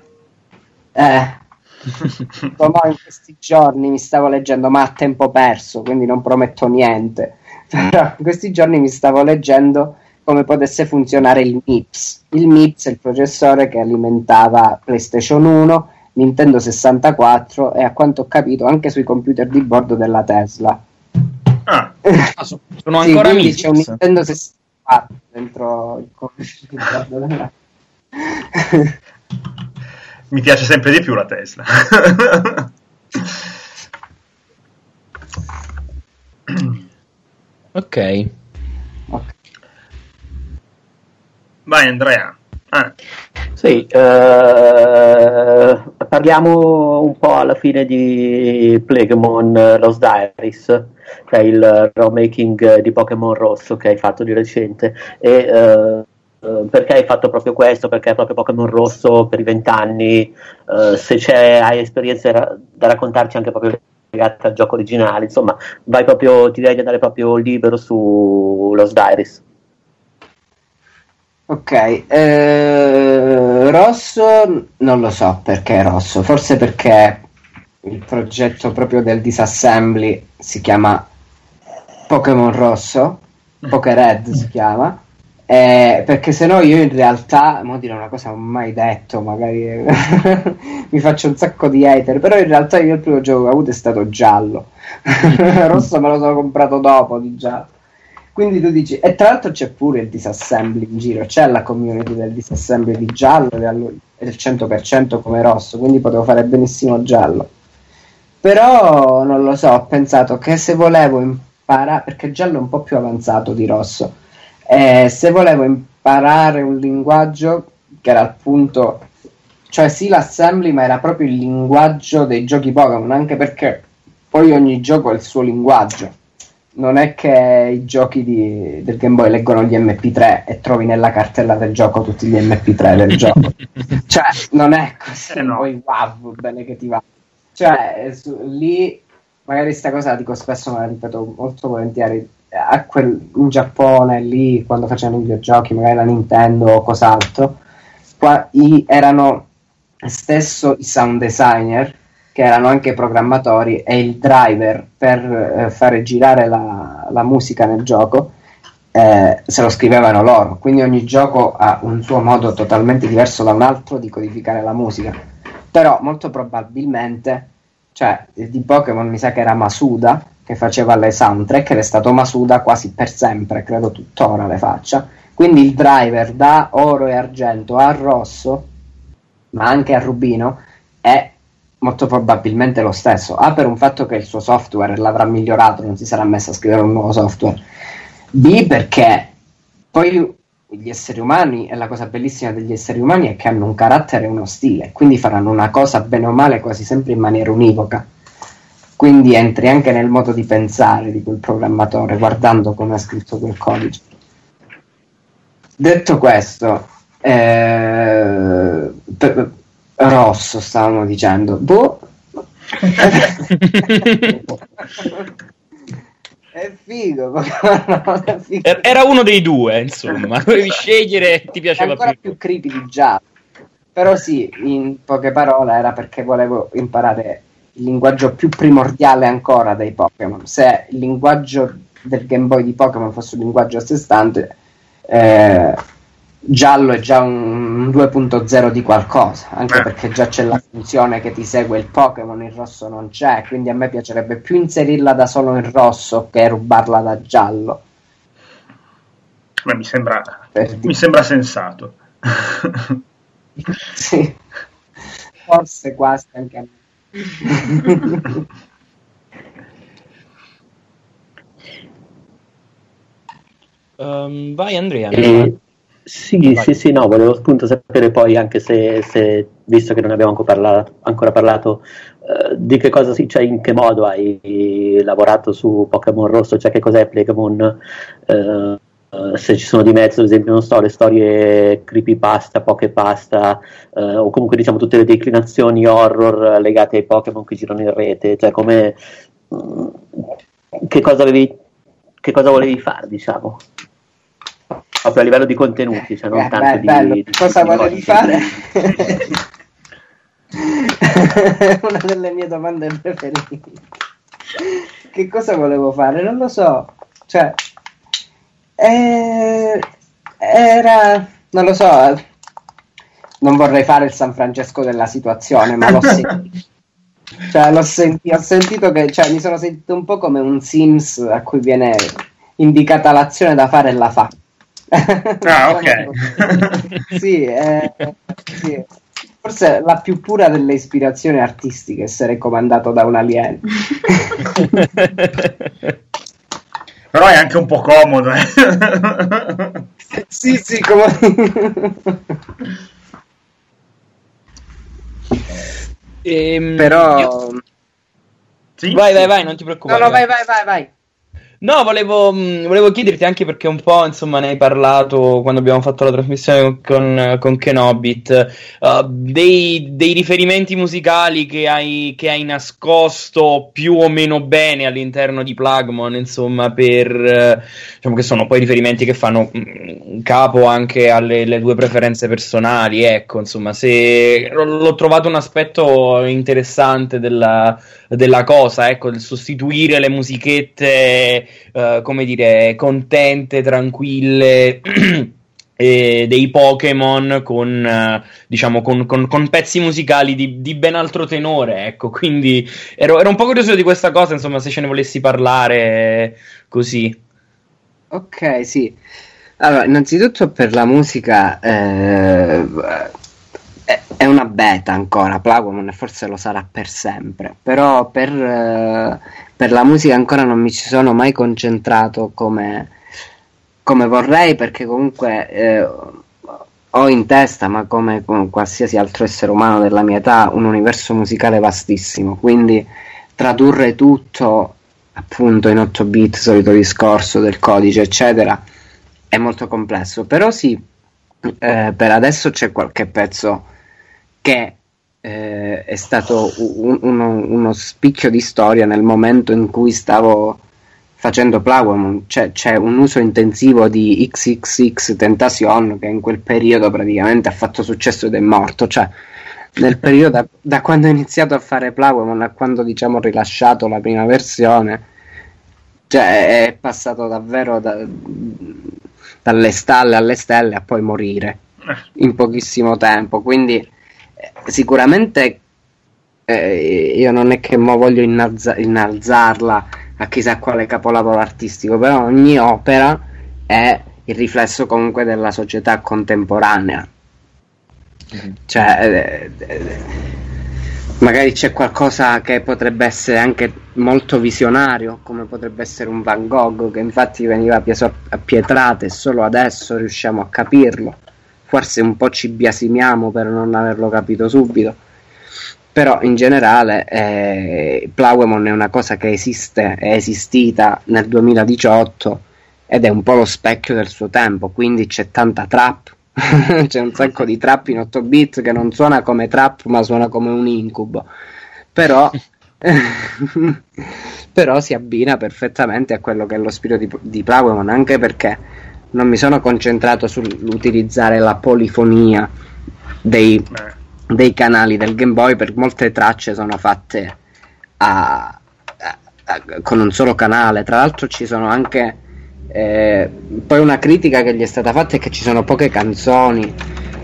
Eh. in questi giorni mi stavo leggendo, ma a tempo perso, quindi non prometto niente. Però in questi giorni mi stavo leggendo come potesse funzionare il MIPS. Il MIPS è il processore che alimentava PlayStation 1, Nintendo 64 e a quanto ho capito anche sui computer di bordo della Tesla. Ah, ah sono ancora sì, amici. C'è un Nintendo 64 dentro il computer. Mi piace sempre di più la Tesla. ok. Vai Andrea. Ah. Sì, eh, parliamo un po' alla fine di Plaguemon Lost Diaries che è il remaking di Pokémon Rosso che hai fatto di recente. E, eh, eh, perché hai fatto proprio questo? Perché è proprio Pokémon Rosso per i vent'anni? Eh, se hai esperienze ra- da raccontarci anche proprio legate al gioco originale, insomma, vai proprio, ti devi andare proprio libero su Lost Diaries. Ok, eh, rosso non lo so perché è rosso, forse perché il progetto proprio del disassembly si chiama Pokémon Rosso, Pokéred si chiama, eh, perché se no io in realtà, mo dire una cosa che non ho mai detto, magari mi faccio un sacco di hater, però in realtà io il primo gioco che ho avuto è stato giallo, rosso me lo sono comprato dopo di giallo. Quindi tu dici, e tra l'altro c'è pure il disassembly in giro, c'è la community del disassembly di giallo è del 100% come rosso, quindi potevo fare benissimo giallo. Però non lo so, ho pensato che se volevo imparare, perché giallo è un po' più avanzato di rosso, eh, se volevo imparare un linguaggio che era appunto, cioè sì l'assembly, ma era proprio il linguaggio dei giochi Pokémon, anche perché poi ogni gioco ha il suo linguaggio non è che i giochi di, del Game Boy leggono gli MP3 e trovi nella cartella del gioco tutti gli MP3 del gioco. cioè, non è così, eh no. poi wow, bene che ti va. Cioè, su, lì magari questa cosa la dico spesso, ma la ripeto molto volentieri. A quel, in Giappone, lì, quando facevano i videogiochi, magari la Nintendo o cos'altro, qua, i, erano stesso i sound designer che erano anche programmatori, e il driver per eh, fare girare la, la, musica nel gioco eh, se lo scrivevano loro. Quindi ogni gioco ha un suo modo totalmente diverso da un altro di codificare la musica. Però molto probabilmente, cioè di Pokémon mi sa che era Masuda che faceva le soundtrack ed è stato Masuda quasi per sempre, credo tuttora le faccia. Quindi il driver da oro e argento a rosso, ma anche a rubino, è molto probabilmente lo stesso. A per un fatto che il suo software l'avrà migliorato, non si sarà messo a scrivere un nuovo software. B perché poi gli esseri umani, e la cosa bellissima degli esseri umani è che hanno un carattere e uno stile, quindi faranno una cosa bene o male quasi sempre in maniera univoca. Quindi entri anche nel modo di pensare di quel programmatore, guardando come ha scritto quel codice. Detto questo, eh, per, rosso stavamo dicendo. Boh. È figo, è figo, era uno dei due insomma. Dovevi scegliere ti piaceva ancora più, più creepy di già. Però sì in poche parole era perché volevo imparare il linguaggio più primordiale ancora dei Pokémon. Se il linguaggio del Game Boy di Pokémon fosse un linguaggio a sé stante eh, giallo è già un 2.0 di qualcosa, anche eh. perché già c'è la funzione che ti segue il Pokémon, il rosso non c'è, quindi a me piacerebbe più inserirla da solo in rosso che rubarla da giallo. Ma mi sembra, mi sembra sensato. sì, forse quasi anche a me. um, vai Andrea. E sì, Vai. sì, sì, no, volevo appunto sapere poi, anche se, se visto che non abbiamo ancora parlato, ancora parlato uh, di che cosa, cioè in che modo hai lavorato su Pokémon Rosso, cioè che cos'è Pokémon, uh, Uh, se ci sono di mezzo, ad esempio, non so, le storie creepypasta, pokepasta, uh, o comunque diciamo tutte le declinazioni horror legate ai Pokémon che girano in rete, cioè come uh, che cosa avevi che cosa volevi fare, diciamo proprio a livello di contenuti, cioè non eh, tanto beh, di, di, Cosa di volevi fare? Una delle mie domande preferite. che cosa volevo fare? Non lo so. Cioè, eh, era, non lo so, non vorrei fare il San Francesco della situazione, ma l'ho sentito. Cioè, senti- ho sentito che cioè, mi sono sentito un po' come un Sims a cui viene indicata l'azione da fare e la fa. Ah, ok. sì, eh, sì, Forse la più pura delle ispirazioni artistiche essere comandato da un alieno. Però è anche un po' comodo. Eh? sì, sì, come... ehm, Però... Io... Sì? Vai, vai, vai, non ti preoccupare. No, no, vai, vai, vai, vai. No, volevo, mm, volevo, chiederti anche perché un po' insomma ne hai parlato quando abbiamo fatto la trasmissione con, con Kenobit, uh, dei, dei, riferimenti musicali che hai, che hai, nascosto più o meno bene all'interno di Plugmon, insomma, per uh, diciamo che sono poi riferimenti che fanno mm, capo anche alle tue preferenze personali, ecco, insomma, se l'ho trovato un aspetto interessante della, della cosa, ecco, il sostituire le musichette uh, come dire, contente, tranquille. dei Pokémon con, uh, diciamo, con, con, con, pezzi musicali di, di, ben altro tenore, ecco, quindi ero, ero, un po' curioso di questa cosa, insomma, se ce ne volessi parlare così. Ok, sì. Allora, innanzitutto per la musica eh, è una beta ancora, Plagomon forse lo sarà per sempre, però per, eh, per, la musica ancora non mi ci sono mai concentrato come, come vorrei perché comunque eh, ho in testa, ma come, come qualsiasi altro essere umano della mia età, un universo musicale vastissimo, quindi tradurre tutto appunto in 8 bit, solito discorso del codice, eccetera, è molto complesso, però sì, eh, per adesso c'è qualche pezzo che eh, è stato un, uno, uno, spicchio di storia nel momento in cui stavo facendo Plowman, cioè, c'è un uso intensivo di XXX Tentacion che in quel periodo praticamente ha fatto successo ed è morto, cioè nel periodo da, da quando ho iniziato a fare Plowman a quando diciamo ho rilasciato la prima versione, cioè è passato davvero da, dalle stalle alle stelle a poi morire eh. in pochissimo tempo, quindi sicuramente eh, io non è che mo voglio innalza- innalzarla a chissà quale capolavoro artistico, però ogni opera è il riflesso comunque della società contemporanea. Mm-hmm. Cioè, eh, eh, magari c'è qualcosa che potrebbe essere anche molto visionario, come potrebbe essere un Van Gogh, che infatti veniva preso a pietrate e solo adesso riusciamo a capirlo forse un po' ci biasimiamo per non averlo capito subito però in generale eh, Plowemon è una cosa che esiste, è esistita nel 2018 ed è un po' lo specchio del suo tempo, quindi c'è tanta trap, c'è un sacco di trap in 8 bit che non suona come trap ma suona come un incubo, però, però si abbina perfettamente a quello che è lo spirito di, di Plowemon, anche perché non mi sono concentrato sull'utilizzare la polifonia dei, dei canali del Game Boy perché molte tracce sono fatte a, a, a, con un solo canale. Tra l'altro ci sono anche eh, poi una critica che gli è stata fatta è che ci sono poche canzoni.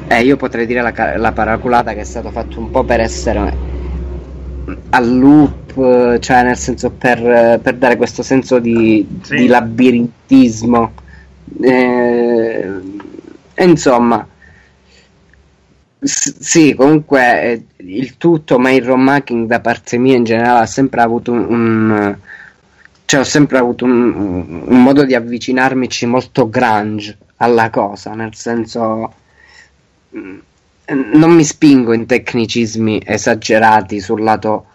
E eh, io potrei dire la, la paraculata che è stato fatto un po' per essere al loop cioè nel senso per, per dare questo senso di, sì. di labirintismo eh, insomma, s- sì, comunque eh, il tutto, ma il rom hacking da parte mia in generale ha sempre avuto un, un cioè ho sempre avuto un, un, modo di avvicinarmici molto grunge alla cosa, nel senso mm, non mi spingo in tecnicismi esagerati sul lato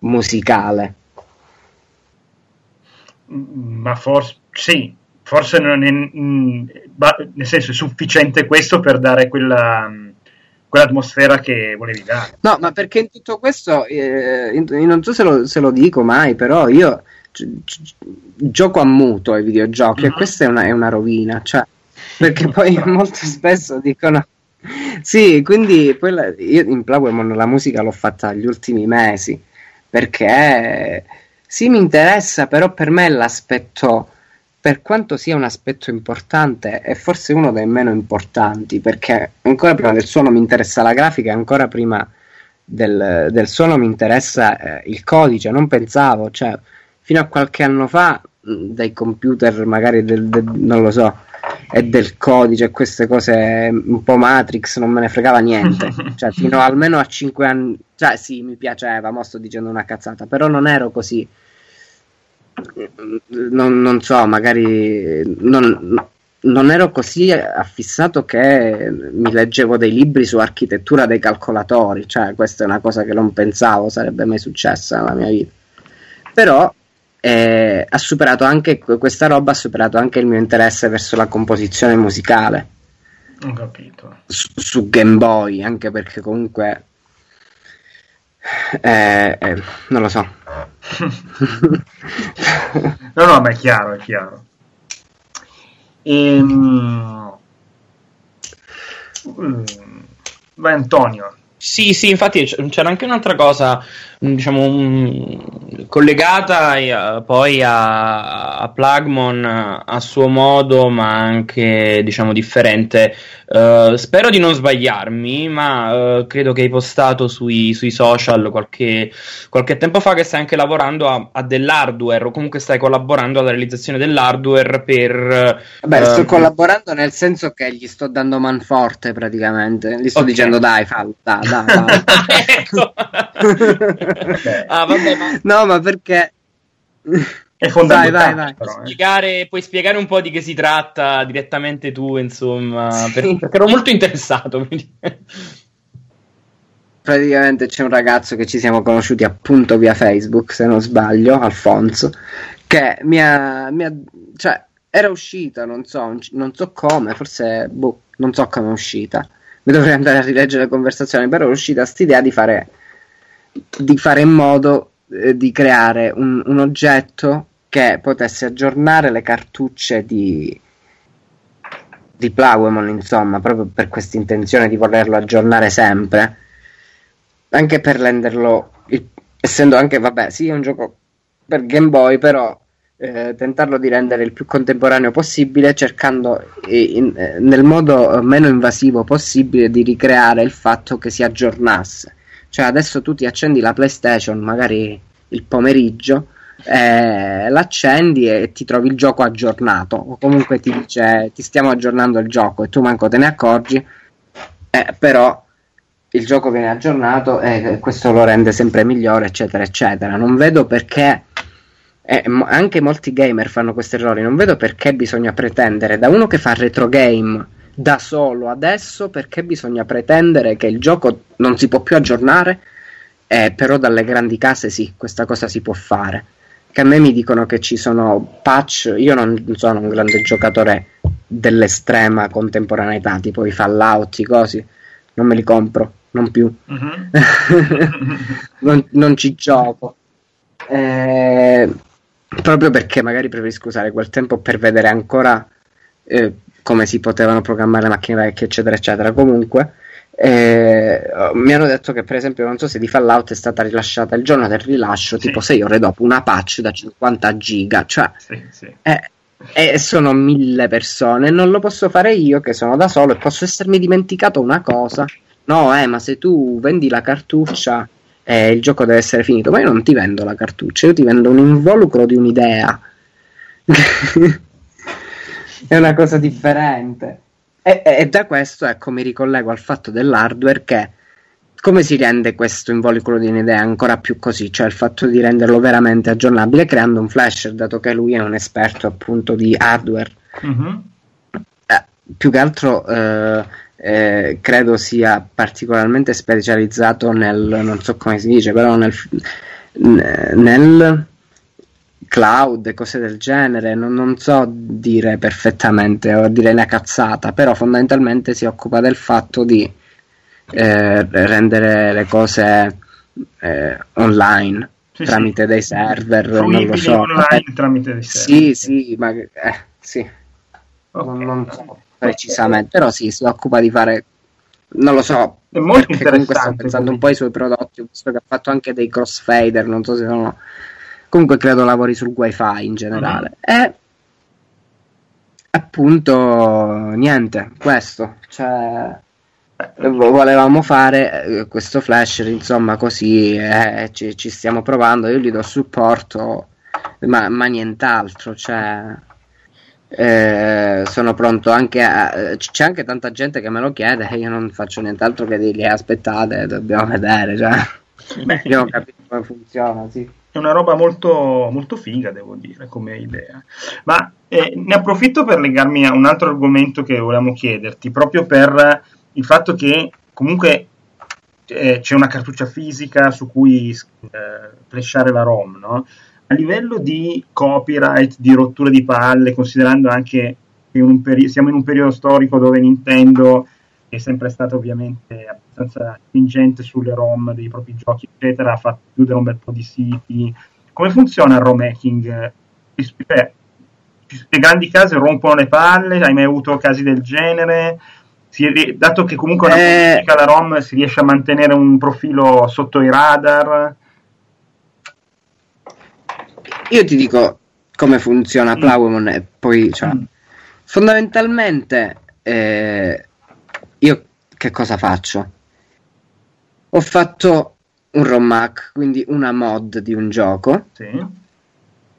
musicale. Ma forse sì, forse non è, mh, mm, nel senso è sufficiente questo per dare quella, mm, quell'atmosfera che volevi dare. No, ma perché in tutto questo, eh, non so se lo, se lo, dico mai, però io gi- gi- gioco a muto ai videogiochi mm-hmm. e questa è una, è una rovina, cioè, perché poi molto spesso dicono... Sì, quindi poi la, io in Plawemon la musica l'ho fatta negli ultimi mesi perché sì mi interessa, però per me l'aspetto per quanto sia un aspetto importante, è forse uno dei meno importanti, perché ancora prima del suono mi interessa la grafica, ancora prima del, del suono mi interessa eh, il codice. Non pensavo, cioè, fino a qualche anno fa, dai computer, magari del, del, non lo so, e del codice, queste cose un po' Matrix, non me ne fregava niente. cioè, fino almeno a 5 anni, cioè, sì, mi piaceva, mo sto dicendo una cazzata, però non ero così non, non so, magari non, non, ero così affissato che mi leggevo dei libri su architettura dei calcolatori, cioè questa è una cosa che non pensavo sarebbe mai successa nella mia vita. Però eh, ha superato anche questa roba ha superato anche il mio interesse verso la composizione musicale. Ho capito. Su, su Game Boy anche perché comunque eh, eh, non lo so no no ma è chiaro è chiaro. Ehm... vai Antonio. Sì, sì, infatti c'era anche un'altra cosa, diciamo, um, collegata uh, poi a, a Plugmon a suo modo, ma anche, diciamo, differente. Uh, spero di non sbagliarmi, ma uh, credo che hai postato sui, sui social qualche, qualche, tempo fa che stai anche lavorando a, a, dell'hardware, o comunque stai collaborando alla realizzazione dell'hardware per... Beh, sto collaborando nel senso che gli sto dando manforte praticamente, gli sto okay. dicendo dai, fallo, dai ecco. Ah, vabbè, ma... No, ma perché... È fondamentale. Vai, vai, vai. Però, eh. spiegare, puoi spiegare un po' di che si tratta direttamente tu, insomma, sì. per, perché ero molto interessato. Praticamente c'è un ragazzo che ci siamo conosciuti appunto via Facebook, se non sbaglio, Alfonso, che mi ha, mi ha cioè, era uscita, non so, non so come, forse, boh, non so come è uscita mi dovrei andare a rileggere le conversazioni, però è uscita questa idea di fare, di fare in modo eh, di creare un, un, oggetto che potesse aggiornare le cartucce di, di Plowemon, insomma, proprio per questa intenzione di volerlo aggiornare sempre, anche per renderlo, il, essendo anche, vabbè, sì, è un gioco per Game Boy, però eh, tentarlo di rendere il più contemporaneo possibile, cercando in, eh, nel modo meno invasivo possibile di ricreare il fatto che si aggiornasse. Cioè, adesso tu ti accendi la PlayStation, magari il pomeriggio, eh, l'accendi e ti trovi il gioco aggiornato, o comunque ti dice ti stiamo aggiornando il gioco e tu manco te ne accorgi, eh, però il gioco viene aggiornato e questo lo rende sempre migliore, eccetera, eccetera. Non vedo perché eh, anche molti gamer fanno questi errori. Non vedo perché bisogna pretendere da uno che fa retro game da solo adesso, perché bisogna pretendere che il gioco non si può più aggiornare, eh, però dalle grandi case sì, questa cosa si può fare. Che a me mi dicono che ci sono patch, io non sono un grande giocatore dell'estrema contemporaneità, tipo i Fallout, i cosi, non me li compro, non più. Uh-huh. non, non, ci gioco. Eh, proprio perché magari preferisco usare quel tempo per vedere ancora eh, come si potevano programmare le macchine vecchie, eccetera, eccetera. Comunque, eh, mi hanno detto che, per esempio, non so se di Fallout è stata rilasciata il giorno del rilascio, sì. tipo 6 ore dopo, una patch da 50 giga, cioè, sì, sì. Eh, e sono mille persone. Non lo posso fare io, che sono da solo, e posso essermi dimenticato una cosa. No, eh, ma se tu vendi la cartuccia e il gioco deve essere finito, ma io non ti vendo la cartuccia, io ti vendo un involucro di un'idea. è una cosa differente. E, e, da questo ecco mi ricollego al fatto dell'hardware che come si rende questo involucro di un'idea ancora più così, cioè il fatto di renderlo veramente aggiornabile creando un flasher, dato che lui è un esperto appunto di hardware. Mm-hmm. Eh, più che altro eh, eh, credo sia particolarmente specializzato nel, non so come si dice, però nel, nel cloud e cose del genere, non, non, so dire perfettamente o dire una cazzata, però fondamentalmente si occupa del fatto di eh, rendere le cose eh, online sì, tramite sì. dei server, non lo so. Online tramite dei server. Sì, sì, ma eh, sì. Okay. Non, so precisamente, però sì, si occupa di fare non lo so, è molto interessante. Comunque sto pensando un po' ai suoi prodotti, visto che ha fatto anche dei crossfader, non so se sono comunque credo lavori sul wifi in generale. Mm. E appunto niente, questo, cioè volevamo fare eh, questo flash, insomma, così eh, ci, ci, stiamo provando, io gli do supporto, ma, ma nient'altro, cioè eh, sono pronto anche a. C'è anche tanta gente che me lo chiede e io non faccio nient'altro che dirgli aspettate, dobbiamo vedere. Cioè, Beh, abbiamo capito come funziona. Sì. È una roba molto, molto figa, devo dire, come idea. Ma eh, ne approfitto per legarmi a un altro argomento che volevamo chiederti, proprio per il fatto che comunque eh, c'è una cartuccia fisica su cui eh, la ROM, no? a livello di copyright, di rottura di palle, considerando anche che in peri- siamo in un periodo storico dove Nintendo è sempre stata ovviamente abbastanza spingente sulle ROM dei propri giochi, eccetera, ha fatto chiudere un bel po' di siti. Come funziona il ROM hacking? Cioè, le grandi case rompono le palle, hai mai avuto casi del genere? Si, dato che comunque una eh... la ROM si riesce a mantenere un profilo sotto i radar? Io ti dico come funziona mm. Plowman e poi cioè, mm. fondamentalmente eh, io che cosa faccio? Ho fatto un ROM hack, quindi una mod di un gioco. Sì.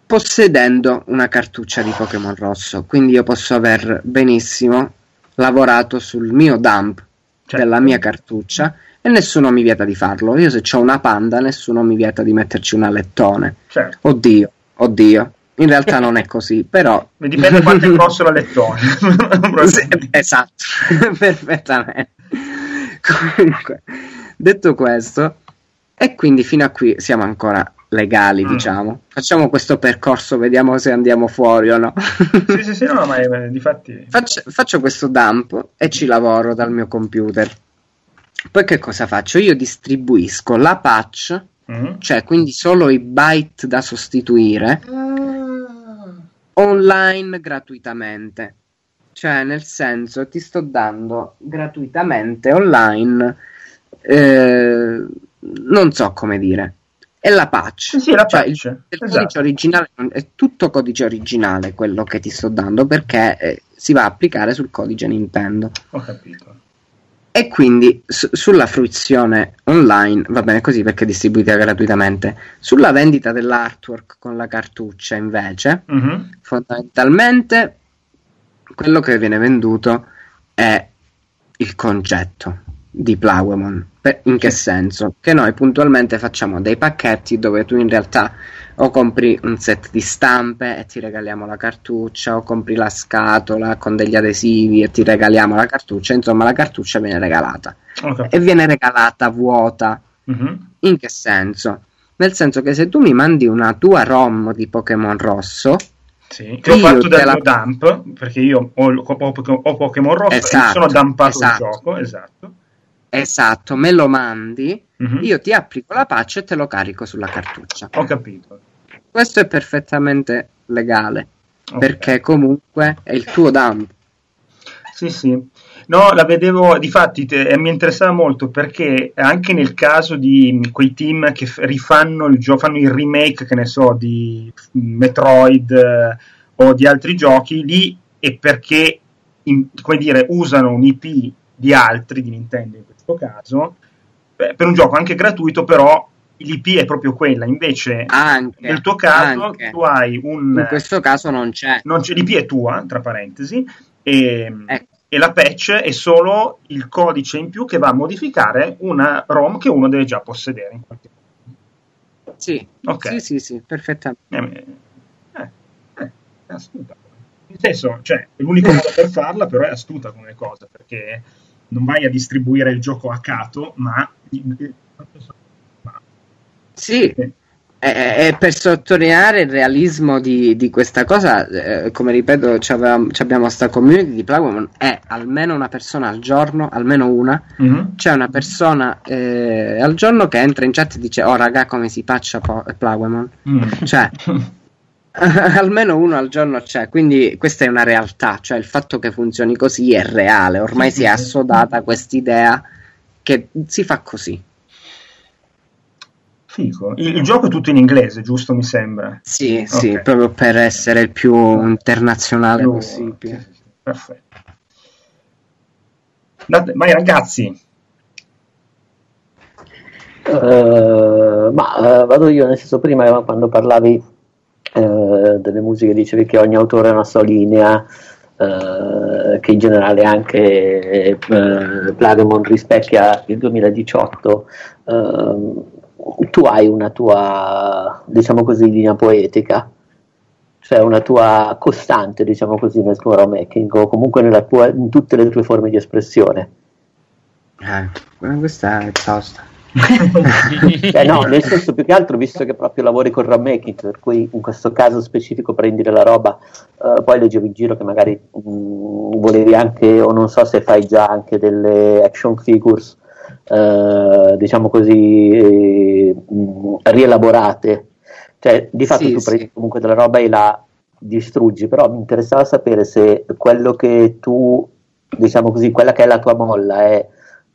Possedendo una cartuccia di Pokémon rosso, quindi io posso aver benissimo lavorato sul mio dump certo. della mia cartuccia e nessuno mi vieta di farlo. Io se ho una panda, nessuno mi vieta di metterci un alettone. Certo. Oddio, oddio. In realtà non è così, però... Dipende quanto è grosso l'alettone. sì, esatto, perfettamente. Comunque, detto questo, e quindi fino a qui siamo ancora legali, mm. diciamo. Facciamo questo percorso, vediamo se andiamo fuori o no. sì, sì, sì, no, ma eh, di fatti... Faccio, faccio questo dump e ci lavoro dal mio computer. Poi che cosa faccio? Io distribuisco la patch, mm. cioè quindi solo i byte da sostituire, mm. online gratuitamente. Cioè, nel senso, ti sto dando gratuitamente online, eh, non so come dire, è la patch. Sì, la cioè, patch. Il, il esatto. codice originale è tutto codice originale quello che ti sto dando perché eh, si va a applicare sul codice Nintendo. Ho capito. E quindi su, sulla fruizione online va bene così perché è distribuita gratuitamente. Sulla vendita dell'artwork con la cartuccia invece, mm-hmm. fondamentalmente quello che viene venduto è il concetto di Plowemon. In che senso? Che noi puntualmente facciamo dei pacchetti dove tu in realtà o compri un set di stampe e ti regaliamo la cartuccia, o compri la scatola con degli adesivi e ti regaliamo la cartuccia, insomma la cartuccia viene regalata. Okay. E viene regalata vuota. Mm-hmm. In che senso? Nel senso che se tu mi mandi una tua ROM di Pokémon rosso, sì, che ho fatto del la... dump perché io ho, ho, ho Pokémon rosso esatto, e sono dumpato esatto. il gioco, esatto Esatto, me lo mandi, mm-hmm. io ti applico la patch e te lo carico sulla cartuccia. Ho capito. Questo è perfettamente legale, okay. perché comunque è il tuo dump. Sì, sì. No, la vedevo, difatti te, eh, mi interessava molto perché anche nel caso di quei team che rifanno il gioco, fanno il remake, che ne so, di Metroid eh, o di altri giochi, lì è perché, in, come dire, usano un IP di altri, di Nintendo in questo caso, per un gioco anche gratuito, però l'IP è proprio quella. Invece, anche, nel tuo caso, anche. tu hai un. In questo caso non c'è. Non c'è l'IP è tua, tra parentesi, e, ecco. e, la patch è solo il codice in più che va a modificare una ROM che uno deve già possedere in qualche modo. Sì, okay. sì, sì, sì, perfettamente. Eh, eh, eh, è astuta. Nel senso, cioè, l'unico modo per farla, però è astuta come cosa, perché non vai a distribuire il gioco a cato, ma... Sì, e per sottolineare il realismo di, di questa cosa, eh, come ripeto, abbiamo questa community di Plagomon, è almeno una persona al giorno, almeno una, mm-hmm. c'è una persona eh, al giorno che entra in chat e dice, oh raga, come si faccia Plagomon? Mm. Cioè... almeno uno al giorno c'è, quindi questa è una realtà, cioè il fatto che funzioni così è reale, ormai si è assodata quest'idea che si fa così. Fico. Il, il, gioco è tutto in inglese, giusto? Mi sembra. Sì, okay. sì, proprio per essere il più internazionale più... possibile. Perfetto. Vai ragazzi. Uh, ma uh, vado io, nel senso prima quando parlavi eh, delle musiche dicevi che ogni autore ha una sua linea, eh, che in generale anche eh, Plagemon rispecchia il 2018. Ehm, tu hai una tua, diciamo così, linea poetica, cioè una tua costante, diciamo così, nel tuo making o comunque tua, in tutte le tue forme di espressione. Eh, questa è tosta. eh no, nel senso più che altro, visto che proprio lavori con making, per cui in questo caso specifico prendi della roba, uh, poi leggevo in giro che magari mh, mm, volevi anche, o non so se fai già anche delle action figures, uh, diciamo così, eh, mh, rielaborate. Cioè, di fatto Sì, tu sì. prendi comunque della roba e la distruggi, però mi interessava sapere se quello che tu, diciamo così, quella che è la tua molla è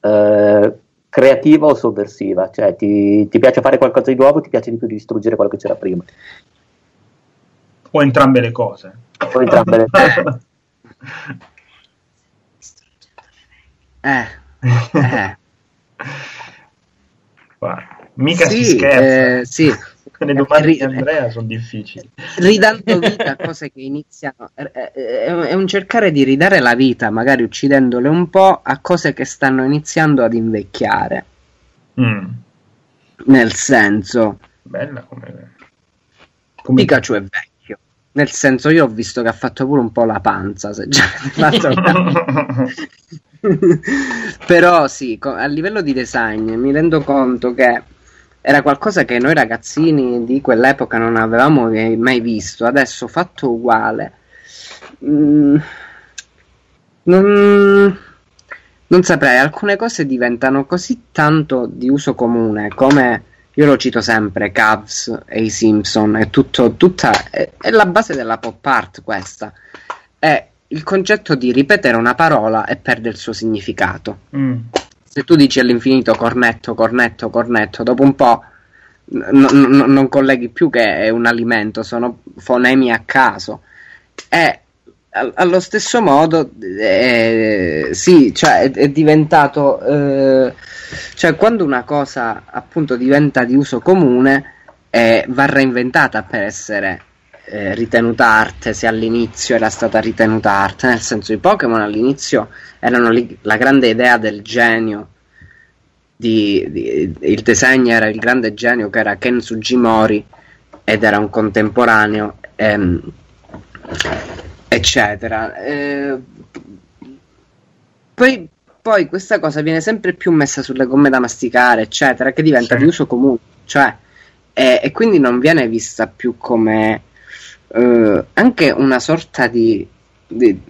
eh, creativa o sovversiva, cioè ti, ti piace fare qualcosa di nuovo o ti piace di più distruggere quello che c'era prima, O entrambe le cose. o entrambe le cose. Eh, eh. Guarda, mica sì, si scherza. eh, sì. Le domande Ri- di Andrea sono difficili. ridando vita a cose che iniziano eh, eh, è un cercare di ridare la vita magari uccidendole un po' a cose che stanno iniziando ad invecchiare. Mm, nel senso bella come... come... Pikachu è vecchio. Nel senso io ho visto che ha fatto pure un po' la panza se già però sì a livello di design mi rendo conto che era qualcosa che noi ragazzini di quell'epoca non avevamo mai mai visto. Adesso fatto uguale. Mm, non, non saprei, alcune cose diventano così tanto di uso comune, come io lo cito sempre, Cavs e i Simpson, è tutto, tutta, è, è la base della pop art questa, è il concetto di ripetere una parola e perde il suo significato. Mm, Se tu dici all'infinito cornetto, cornetto, cornetto, dopo un po' n- n- non colleghi più che è un alimento, sono fonemi a caso. E al- allo stesso modo, eh, sì, cioè è, è diventato, eh, cioè quando una cosa appunto diventa di uso comune, eh, va reinventata per essere eh, ritenuta arte, se all'inizio era stata ritenuta arte, nel senso i Pokémon all'inizio erano lì- la grande idea del genio. Di, di- il disegno era il grande genio che era Ken Sugimori ed era un contemporaneo ehm, eccetera Eh, poi, poi questa cosa viene sempre più messa sulle gomme da masticare eccetera che diventa Sì. di uso comune cioè e, e quindi non viene vista più come eh, anche una sorta di, di,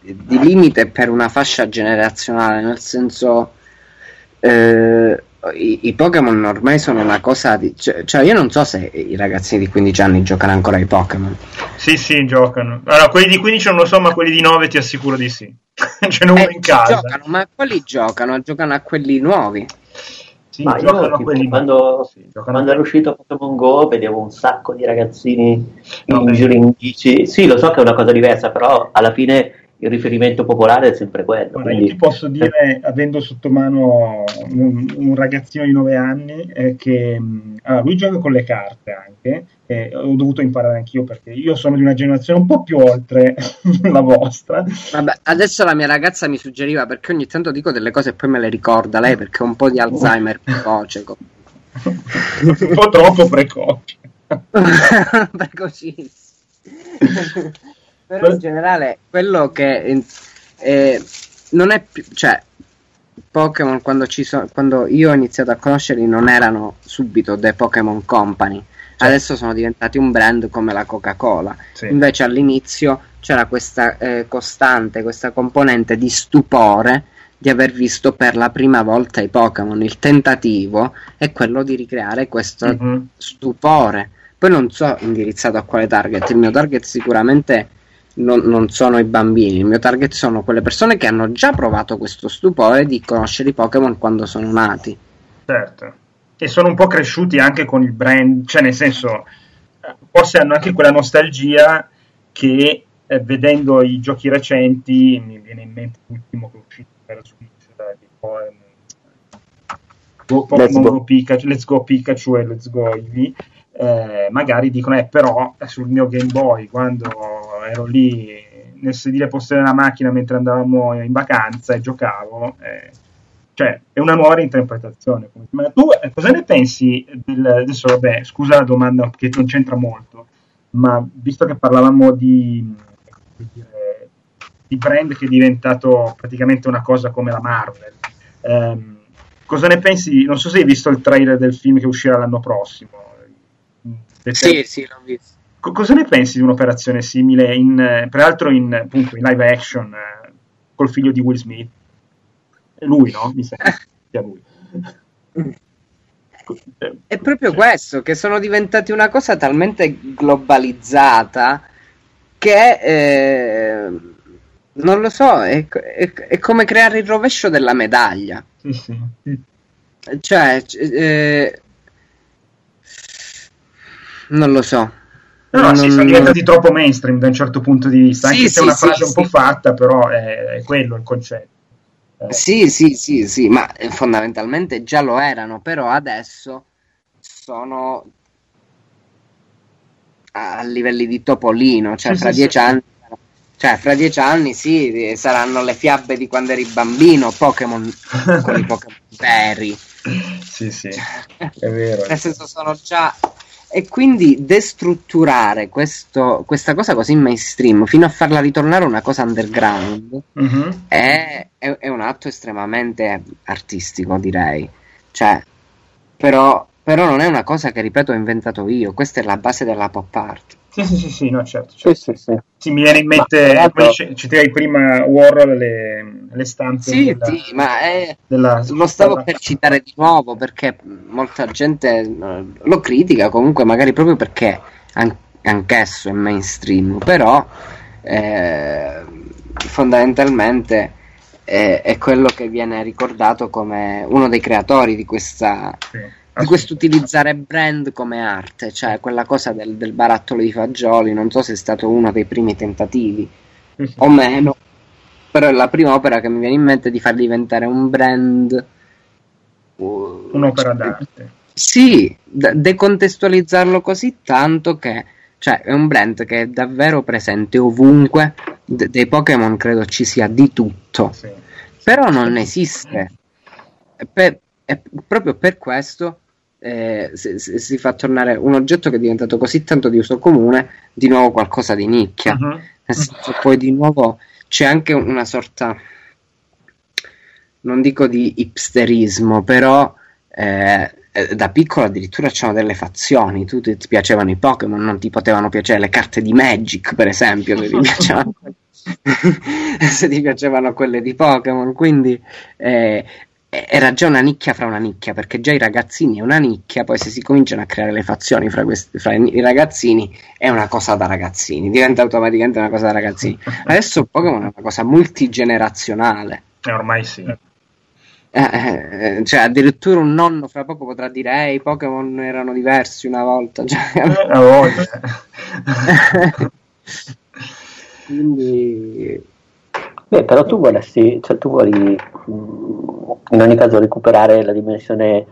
di limite per una fascia generazionale nel senso eh, i, i Pokémon ormai sono una cosa di cioè, cioè io non so se i ragazzini di 15 anni giocano ancora ai Pokémon Sì, sì, giocano. Allora, quelli di 15 non lo so, ma quelli di 9 ti assicuro di sì. Ce n'è uno Eh, in casa. giocano, ma quelli giocano, giocano a quelli nuovi. Sì, Ma io tipo, quelli quando, sì, quando era uscito Pokémon Go vedevo un sacco di ragazzini No, in giro in bici. Sì, lo so che è una cosa diversa, però alla fine il riferimento popolare è sempre quello. Guarda, io quindi- ti posso dire, avendo sotto mano un, un ragazzino di 9 anni, eh, che mh, allora, lui gioca con le carte anche, e ho dovuto imparare anch'io perché io sono di una generazione un po' più oltre la vostra. Vabbè, adesso la mia ragazza mi suggeriva perché ogni tanto dico delle cose e poi me le ricorda lei perché ha un po' di Alzheimer precoce. co- un po' troppo precoce. Precocissimo. Però in generale quello che eh, non è più, cioè Pokémon quando, ci so- quando io ho iniziato a conoscerli non erano subito The Pokémon Company. Adesso sono diventati un brand come la Coca-Cola. Sì. Invece all'inizio c'era questa eh, costante, questa componente di stupore di aver visto per la prima volta i Pokémon. Il tentativo è quello di ricreare questo Mhm. stupore. Poi non so indirizzato a quale target. Il mio target sicuramente non, non sono i bambini. Il mio target sono quelle persone che hanno già provato questo stupore di conoscere i Pokémon quando sono nati. Certo. E sono un po' cresciuti anche con il brand, cioè nel senso, forse hanno anche quella nostalgia che eh, vedendo i giochi recenti mi viene in mente l'ultimo che è uscito per Switch eh, di po- ehm, Go- Let's Pokémon Go. Go Pikachu, Let's Go Pikachu e Let's Go Eevee eh, magari dicono eh però sul mio Game Boy quando ero lì nel sedile posteriore della macchina mentre andavamo in vacanza e giocavo eh, cioè è una nuova interpretazione ma tu eh, cosa ne pensi del, adesso vabbè scusa la domanda che non c'entra molto ma visto che parlavamo di dire, di brand che è diventato praticamente una cosa come la Marvel ehm, cosa ne pensi? Non so se hai visto il trailer del film che uscirà l'anno prossimo. Sì, sì, l'ho visto. Co- cosa ne pensi di un'operazione simile, in, peraltro in, appunto, in live action, eh, col figlio di Will Smith? Lui, no? Mi sa che sia lui. È proprio questo, che sono diventati una cosa talmente globalizzata che eh, non lo so, è, è, è, come creare il rovescio della medaglia. Sì, sì. Cioè, eh, non lo so. No, no, non... sì, sono diventati troppo mainstream da un certo punto di vista, anche Sì, se è sì, una frase sì, un po' sì. fatta, però è, è quello il concetto. Eh, Sì, sì, sì, sì, ma eh, fondamentalmente già lo erano, però adesso sono a livelli di Topolino, cioè Sì, fra sì, dieci sì. anni, cioè fra dieci anni sì, saranno le fiabe di quando eri bambino, Pokémon con i Pokémon veri. sì, sì, è vero. Nel senso sono già... E quindi destrutturare questo, questa cosa così mainstream fino a farla ritornare una cosa underground Mhm. è, è- è un atto estremamente artistico, direi. Cioè, però, però non è una cosa che, ripeto, ho inventato io. Questa è la base della pop art. Sì, sì, sì, sì, no, certo. certo. Sì, sì, sì. Sì, mi viene in Ma, mente, l'altro- come dice- citavi prima Warhol, le, le stampe Sì, della, sì, ma è- della- lo stavo per citare di nuovo perché molta gente eh, lo critica comunque, magari proprio perché an- anch'esso è mainstream, però eh, fondamentalmente è, è quello che viene ricordato come uno dei creatori di questa Sì, di questo utilizzare brand come arte, cioè quella cosa del, del barattolo di fagioli, non so se è stato uno dei primi tentativi o meno, però è la prima opera che mi viene in mente di far diventare un brand uh, Un'opera cioè, d'arte. Sì, de- decontestualizzarlo così tanto che cioè è un brand che è davvero presente ovunque, de- dei Pokémon credo ci sia di tutto Sì. però non esiste. Per- e proprio per questo eh, si, si- fa tornare un oggetto che è diventato così tanto di uso comune, di nuovo qualcosa di nicchia. Mhm. Nel senso, poi di nuovo c'è anche una sorta, non dico di hipsterismo, però eh, eh, da piccolo addirittura c'erano delle fazioni, tu ti, piacevano i Pokémon, non ti potevano piacere le carte di Magic, per esempio, se ti piacevano, se ti piacevano quelle di Pokémon, quindi eh, era già una nicchia fra una nicchia, perché già i ragazzini è una nicchia, poi se si cominciano a creare le fazioni fra, questi, fra i ragazzini è una cosa da ragazzini, diventa automaticamente una cosa da ragazzini. Adesso Pokémon è una cosa multigenerazionale. Eh, ormai sì. Eh, eh, cioè, addirittura un nonno fra poco potrà dire: Ehi, i Pokémon erano diversi una volta. Cioè, Eh, a voglia. quindi, Beh, però tu vorresti, cioè tu vuoi mh, in ogni caso recuperare la dimensione eh,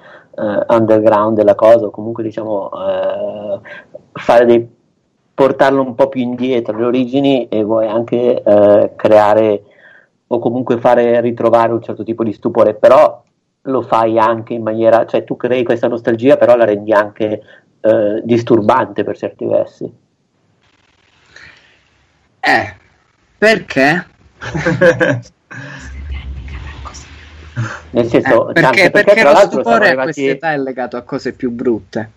underground della cosa, o comunque diciamo eh, fare dei, portarlo un po' più indietro alle origini e vuoi anche eh, creare o comunque fare ritrovare un certo tipo di stupore, però lo fai anche in maniera, cioè tu crei questa nostalgia, però la rendi anche eh, disturbante per certi versi. eh, perché? Nel senso, Eh, cioè, perché, anche perché tra lo stupore a questa età è legato a cose più brutte.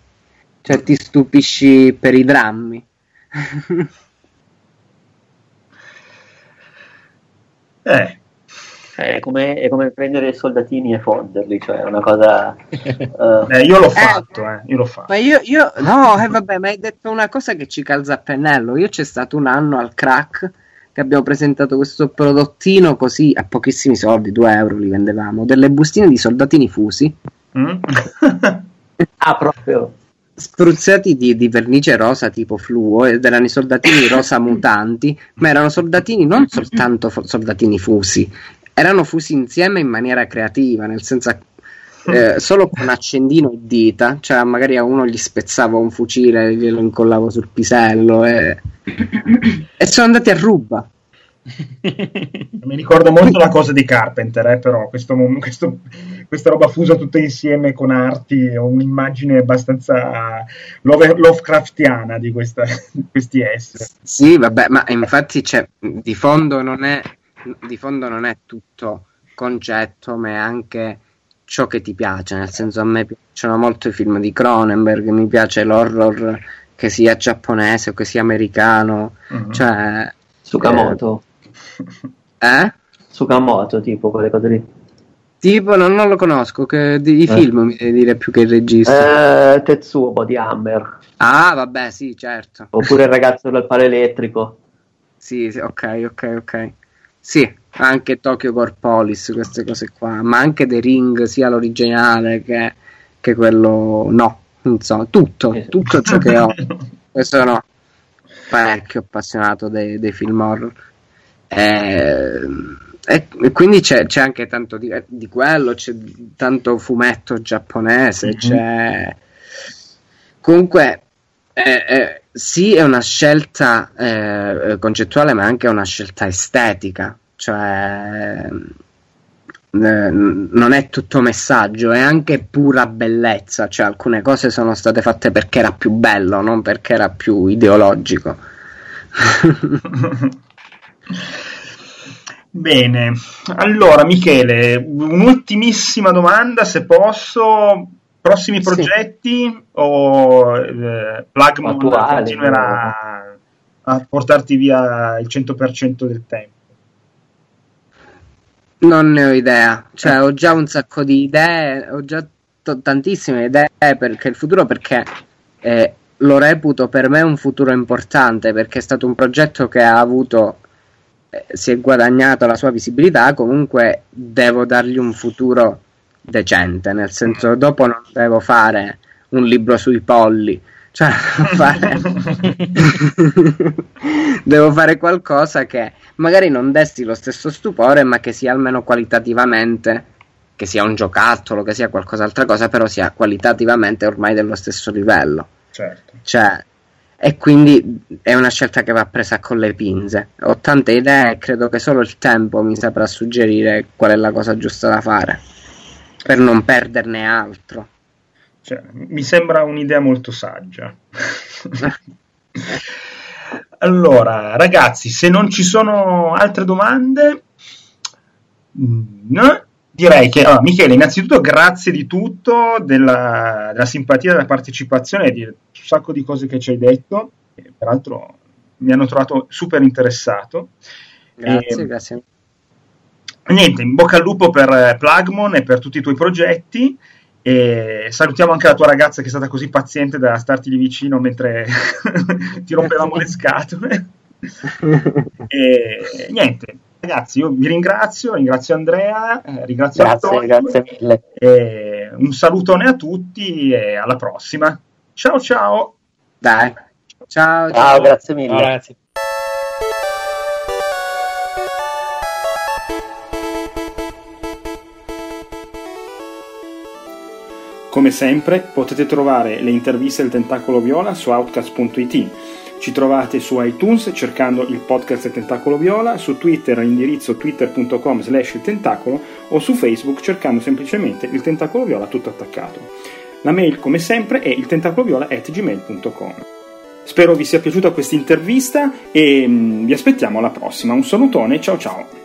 Cioè, ti stupisci per i drammi. Eh, È come, è come prendere soldatini e fonderli, cioè è una cosa... eh, eh, io l'ho fatto, eh, io l'ho fatto. Ma io, io no, eh, vabbè, ma hai detto una cosa che ci calza a pennello. Io c'è stato un anno al crack che abbiamo presentato questo prodottino così a pochissimi soldi, 2 euro li vendevamo, delle bustine di soldatini fusi, Mm? ah, proprio. spruzzati di, di vernice rosa tipo fluo ed erano i soldatini rosa mutanti, ma erano soldatini non soltanto fo- soldatini fusi, erano fusi insieme in maniera creativa, nel senso eh, solo con accendino e dita, cioè magari a uno gli spezzavo un fucile e glielo incollavo sul pisello e, e sono andati a ruba. Mi ricordo molto la cosa di Carpenter, eh, però questo, questo- questa roba fusa tutta insieme con arti, ho un'immagine abbastanza love- Lovecraftiana di, questa- di questi esseri. Sì, vabbè, ma infatti c'è, di fondo non è di fondo non è tutto concetto, ma è anche ciò che ti piace, nel senso a me piacciono molto i film di Cronenberg, mi piace l'horror che sia giapponese o che sia americano, mm-hmm. cioè... Sukamoto. Eh? eh? Sukamoto, tipo quelle cose lì. Tipo, non, non lo conosco, che, di, i eh. film mi devi dire più che il regista. Eh, Tetsuo di Hammer. Ah, vabbè, sì, certo. Oppure il ragazzo del palo elettrico. Sì, sì, ok, ok, ok. Sì, anche Tokyo Core Police, queste cose qua, ma anche The Ring, sia l'originale che, che quello no, insomma, tutto, tutto ciò che ho. Questo sono parecchio appassionato dei, dei film horror. Eh, e, e quindi c'è, c'è, anche tanto di, di, quello, c'è tanto fumetto giapponese, mm-hmm. c'è... Comunque, eh, eh, sì, è una scelta eh, concettuale, ma anche una scelta estetica, cioè eh, non è tutto messaggio, è anche pura bellezza, cioè alcune cose sono state fatte perché era più bello, non perché era più ideologico. Bene, allora Michele, un'ultimissima domanda se posso. Prossimi progetti sì. o eh, Plugmon continuerà a portarti via il 100% del tempo? Non ne ho idea, cioè ho già un sacco di idee, ho già t- tantissime idee per il futuro perché eh, lo reputo per me un futuro importante perché è stato un progetto che ha avuto eh, si è guadagnato la sua visibilità, comunque devo dargli un futuro decente, nel senso dopo non devo fare un libro sui polli, cioè devo fare, devo fare qualcosa che magari non desti lo stesso stupore, ma che sia almeno qualitativamente, che sia un giocattolo, che sia qualcos'altra cosa, però sia qualitativamente ormai dello stesso livello. Certo. Cioè, e quindi è una scelta che va presa con le pinze. Ho tante idee e credo che solo il tempo mi saprà suggerire qual è la cosa giusta da fare per non perderne altro. Cioè, mi sembra un'idea molto saggia. allora, ragazzi, se non ci sono altre domande, no? direi che allora, Michele, innanzitutto grazie di tutto, della, della simpatia, della partecipazione e di un sacco di cose che ci hai detto, e peraltro mi hanno trovato super interessato. Grazie, e, grazie. Niente, in bocca al lupo per Plugmon e per tutti i tuoi progetti. E salutiamo anche la tua ragazza che è stata così paziente da starti lì vicino mentre ti rompevamo le scatole. e niente, Ragazzi, io vi ringrazio, ringrazio Andrea, eh, ringrazio grazie, Antonio, grazie mille. Eh, un salutone a tutti e alla prossima. Ciao ciao. Dai. Ciao, ciao, ciao grazie mille. Ciao, grazie. Come sempre potete trovare le interviste del Tentacolo Viola su outcast.it ci trovate su iTunes cercando il podcast Tentacolo Viola, su Twitter all'indirizzo twitter.com slash il tentacolo o su Facebook cercando semplicemente il Tentacolo Viola tutto attaccato. La mail come sempre è il tentacoloviola.gmail.com Spero vi sia piaciuta questa intervista e mm, vi aspettiamo alla prossima. Un salutone, ciao ciao!